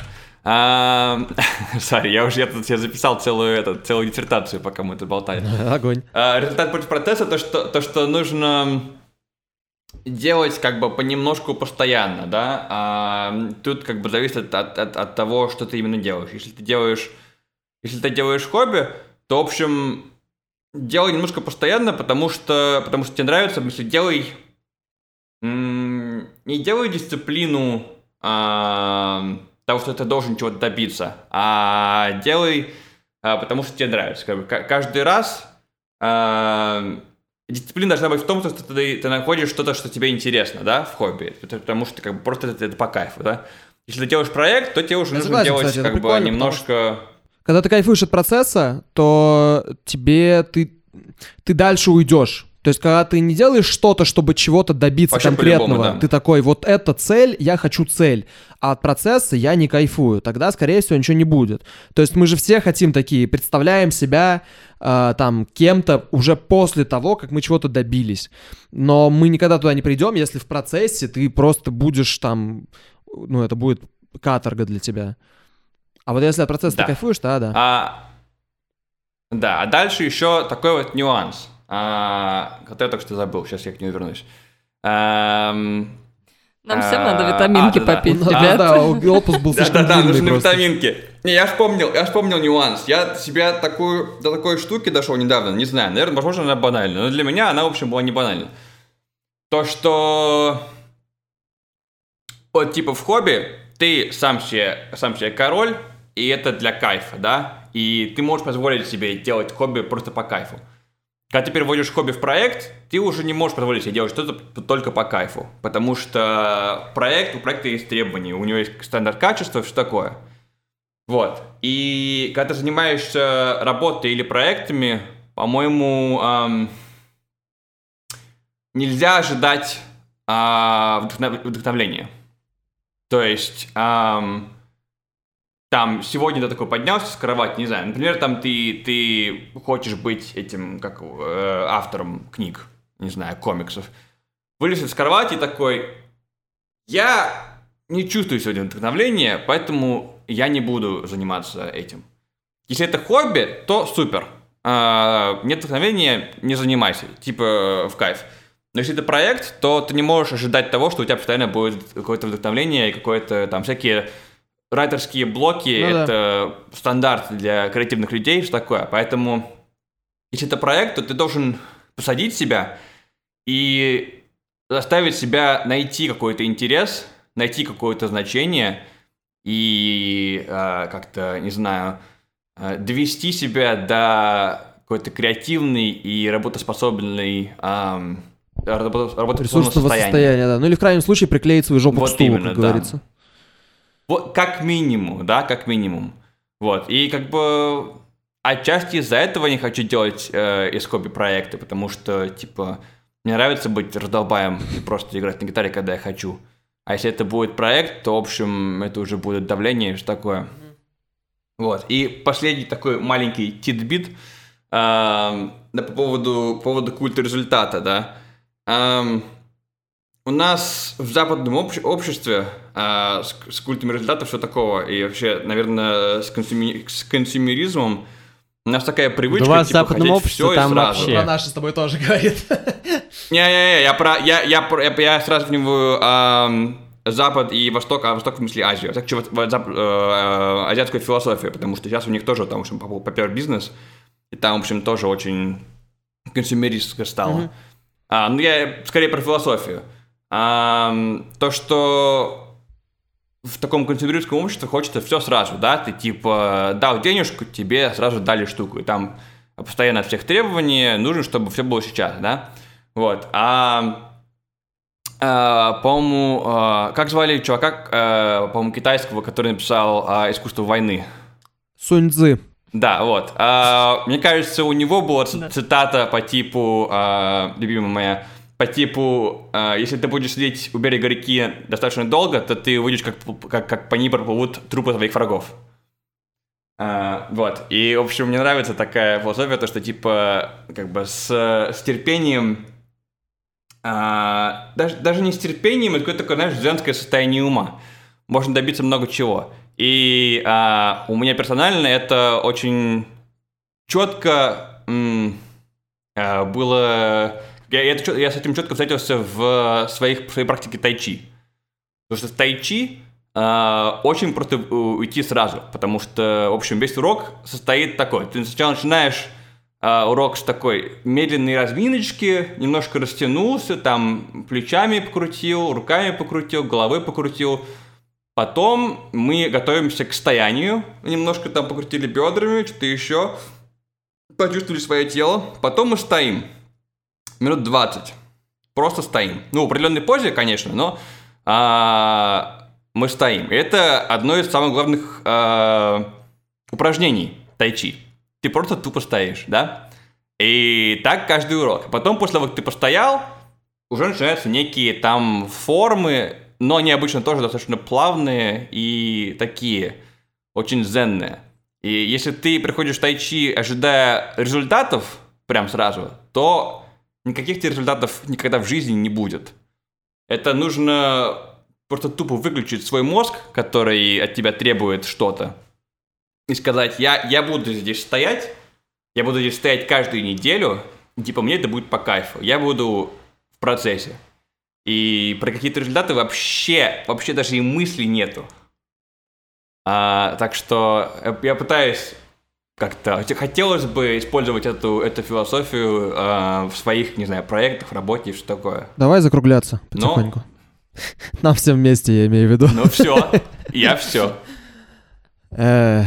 Сори, я уже я тут себе записал целую, это, целую диссертацию, пока мы тут болтали. Огонь. А, Результат против процесса то что, то, что нужно делать как бы понемножку постоянно, да. А, тут как бы зависит от, от, от того, что ты именно делаешь. Если ты делаешь, если ты делаешь хобби, то, в общем, делай немножко постоянно, потому что, потому что тебе нравится, если делай, не делай дисциплину а, того, что ты должен чего-то добиться, а делай, а, потому что тебе нравится. Как бы, ка- каждый раз а, дисциплина должна быть в том, что ты, ты находишь что-то, что тебе интересно, да, в хобби, потому что как бы просто это, это по кайфу, да. Если ты делаешь проект, то тебе уже Я нужно согласен, делать кстати, как бы прикольно, потому немножко... Когда ты кайфуешь от процесса, то тебе ты, ты дальше уйдешь. То есть, когда ты не делаешь что-то, чтобы чего-то добиться Вообще конкретного, да. ты такой, вот эта цель, я хочу цель, а от процесса я не кайфую, тогда, скорее всего, ничего не будет. То есть, мы же все хотим такие, представляем себя э, там кем-то уже после того, как мы чего-то добились. Но мы никогда туда не придем, если в процессе ты просто будешь там, ну, это будет каторга для тебя. А вот если от процесса Да. ты кайфуешь, то да. А, да, а дальше еще такой вот нюанс, а, который я только что забыл, сейчас я к нему вернусь. Ам, Нам всем А, надо витаминки а, да, да. попить, Ну, да, ребят. да, отпуск был Да, слишком да, да, длинный нужны просто. витаминки. Не, я вспомнил, я вспомнил нюанс. Я себя такую, до такой штуки дошел недавно, не знаю, наверное, возможно, она банальна, но для меня она, в общем, была не банальна. То, что вот типа в хобби ты сам себе, сам себе король, и это для кайфа, да? И ты можешь позволить себе делать хобби просто по кайфу. Когда ты переводишь хобби в проект, ты уже не можешь позволить себе делать что-то только по кайфу. Потому что проект, у проекта есть требования, у него есть стандарт качества, все такое. Вот. И когда ты занимаешься работой или проектами, по-моему, ам, нельзя ожидать а, вдохнов- вдохновления. То есть, ам, там, сегодня ты такой поднялся с кровати, не знаю, например, там ты, ты хочешь быть этим, как э, автором книг, не знаю, комиксов. Вылез из кровати и такой, я не чувствую сегодня вдохновления, поэтому я не буду заниматься этим. Если это хобби, то супер. А, нет вдохновения, не занимайся, типа в кайф. Но если это проект, то ты не можешь ожидать того, что у тебя постоянно будет какое-то вдохновление и какое-то там всякие райтерские блоки, Ну да. это стандарт для креативных людей, что такое. Поэтому, если это проект, то ты должен посадить себя и заставить себя найти какой-то интерес, найти какое-то значение и э, как-то, не знаю, э, довести себя до какой-то креативной и работоспособной работо- работоспособного состояния. состояния, да. Ну или в крайнем случае приклеить свою жопу Вот к стулу, именно, как да. говорится. Вот, как минимум, да, как минимум. Вот, и как бы отчасти из-за этого не хочу делать э, из хобби проекты, потому что, типа, мне нравится быть раздолбаем и просто играть на гитаре, когда я хочу. А если это будет проект, то, в общем, это уже будет давление и что такое. Вот, и последний такой маленький титбит да, по поводу, по поводу культа результата, да. Эм, у нас в западном общ- обществе а, с, с культом результатов все такого, и вообще, наверное, с, консюми- с консюмеризмом у нас такая привычка, Да у вас в типа, западном хотеть обществе всё и сразу. вообще- Про наши с тобой тоже говорит. Не-не-не, я про, я, я, про- я, я сравниваю ам, Запад и Восток, а Восток в смысле Азию. Так что вот, зап- э, азиатскую философию, потому что сейчас у них тоже там, в общем, поп- попер бизнес, и там, в общем, тоже очень консюмеристско стало. Мгм. А, ну, я скорее про философию. Ам, то, что в таком консюмеристском обществе хочется все сразу, да, ты типа дал денежку, тебе сразу дали штуку, и там постоянно от всех требований нужно, чтобы все было сейчас, да, вот, а, а, по-моему, а, как звали чувака, а, по-моему, китайского, который написал а, «Искусство войны», Сунь Цзы. да, вот. А, мне кажется, у него была цитата по типу, а, любимая моя, по типу, а, если ты будешь сидеть у берега реки достаточно долго, то ты увидишь, как, как, как по ней проплывут трупы твоих врагов. А, вот. И, в общем, мне нравится такая философия, то, что, типа, как бы с, с терпением, а, даже, даже не с терпением, это какое-то такое, знаешь, женское состояние ума. Можно добиться много чего. И а, у меня персонально это очень четко м, а, было... Я, я я с этим четко встретился в своих, в своей практике тайчи. Потому что в тайчи а, очень просто у- уйти сразу, потому что, в общем, весь урок состоит такой. Ты сначала начинаешь а, урок с такой медленной разминочки, немножко растянулся, там плечами покрутил, руками покрутил, головой покрутил. Потом мы готовимся к стоянию, немножко там покрутили бедрами, что-то еще, почувствовали свое тело. Потом мы стоим минут 20, просто стоим. Ну, в определенной позе, конечно, но а, мы стоим. И это одно из самых главных а, упражнений тайчи. Ты просто тупо стоишь, да? И так каждый урок. Потом, после того, как ты постоял, уже начинаются некие там формы, но они обычно тоже достаточно плавные и такие, очень зенные. И если ты приходишь в тайчи, ожидая результатов прям сразу, то никаких результатов никогда в жизни не будет. Это нужно просто тупо выключить свой мозг, который от тебя требует что-то, и сказать, я, я буду здесь стоять, я буду здесь стоять каждую неделю, и, типа мне это будет по кайфу, я буду в процессе. И про какие-то результаты вообще, вообще даже и мысли нету. А, так что я- я пытаюсь как-то... Хотелось бы использовать эту, эту философию а, в своих, не знаю, проектах, работе и что такое. Давай закругляться Но- потихоньку. Нам всем вместе, я имею в виду. Ну все, я все. Э,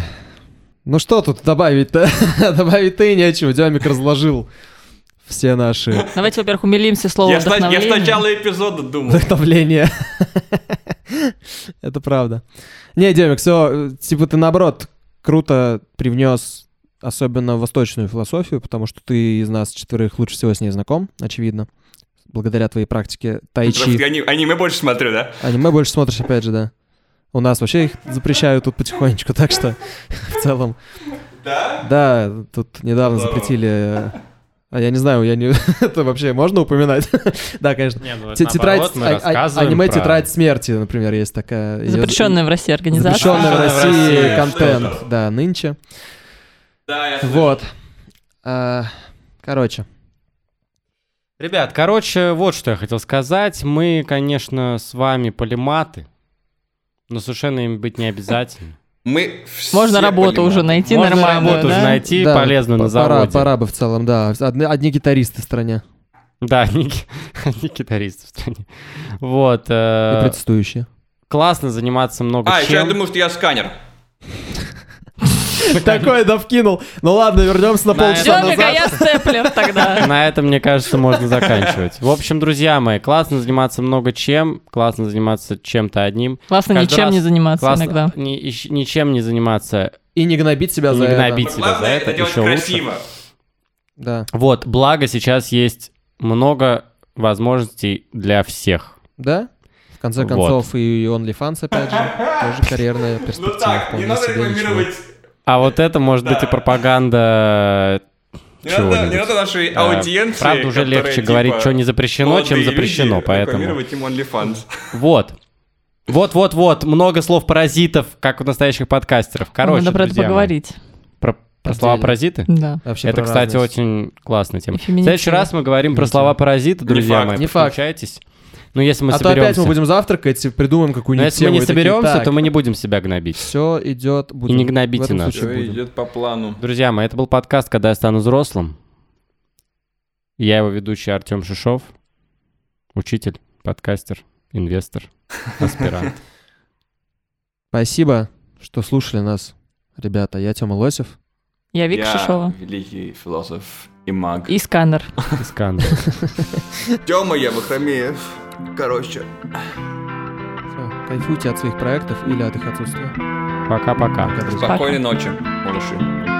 Ну что тут добавить-то? Добавить-то и нечего. Демик разложил все наши Давайте, во-первых, умилимся словом Я, сна- я с вдохновение. начала эпизода думал. вдохновления. Это правда. Не, Демик, все, типа ты наоборот круто привнес особенно восточную философию, потому что ты из нас четверых лучше всего с ней знаком, очевидно. Благодаря твоей практике тайчи. ани- аниме больше смотрю, да? Аниме больше смотришь, опять же, да. У нас вообще их запрещают тут потихонечку, так что в целом... Да? Да, тут недавно запретили... А я не знаю, я не... Это вообще можно упоминать? Да, конечно. Не, ну, Те- Тетрадь... а- а- Аниме про- «Тетрадь смерти», например, есть такая. Запрещенная в России организация. Запрещенная в России контент, да, нынче. Да, я. Вот. А, Короче, Ребят, короче, вот что я хотел сказать. Мы, конечно, с вами полиматы, но совершенно им быть не обязательно. Мы все Можно работу уже найти Можно нормальную, работу да? уже найти да, полезную на п- пора, заводе. пора бы в целом, да. Одни, одни гитаристы в стране Да, ги- не гитаристы в стране. Вот. и э, протестующие. классно заниматься много А, еще я чем. думаю, что я сканер. Такое да вкинул. Ну ладно, вернемся на полчаса назад. я степлер тогда. На этом, мне кажется, можно заканчивать. В общем, друзья мои, классно заниматься много чем, классно заниматься чем-то одним. Классно ничем не заниматься иногда. ничем не заниматься. И не гнобить себя за не это. гнобить. себя за это еще лучше. красиво. Да. Вот, благо сейчас есть много возможностей для всех. Да? В конце Вот. концов, и OnlyFans, опять же, тоже карьерная Ну перспектива. так, не надо рекламировать. А вот это может быть и Да. пропаганда Не надо, не чего-нибудь. надо нашей Э, аудиенции, Правда, уже которая, легче типа, говорить, что не запрещено, чем запрещено, люди, поэтому... им OnlyFans. Вот. Вот-вот-вот, много слов паразитов, как у настоящих подкастеров. Короче, Надо про это поговорить. Про, про слова паразиты? Да. Вообще это, кстати, разность. очень классная тема. В следующий раз мы говорим про слова паразиты, друзья факт. мои. Не факт. Подключайтесь. Ну, если мы А то опять соберемся. мы будем завтракать и придумаем Но какую-нибудь если мы не соберемся, то мы не будем себя гнобить. Все идет, будем. не гнобите нас. Все будем. идет по плану. Друзья мои, это был подкаст «Когда я стану взрослым». Я его ведущий Артем Шишов, учитель, подкастер, инвестор, аспирант. Спасибо, что слушали нас, ребята. Я Тёма Лосев. Я Вика Я Шишова. великий философ и маг. И сканер. Искандер. Тёма я Вахромеев. Короче. Всё, Кайфуйте от своих проектов или от их отсутствия. Пока-пока. Спокойной ночи, малыши.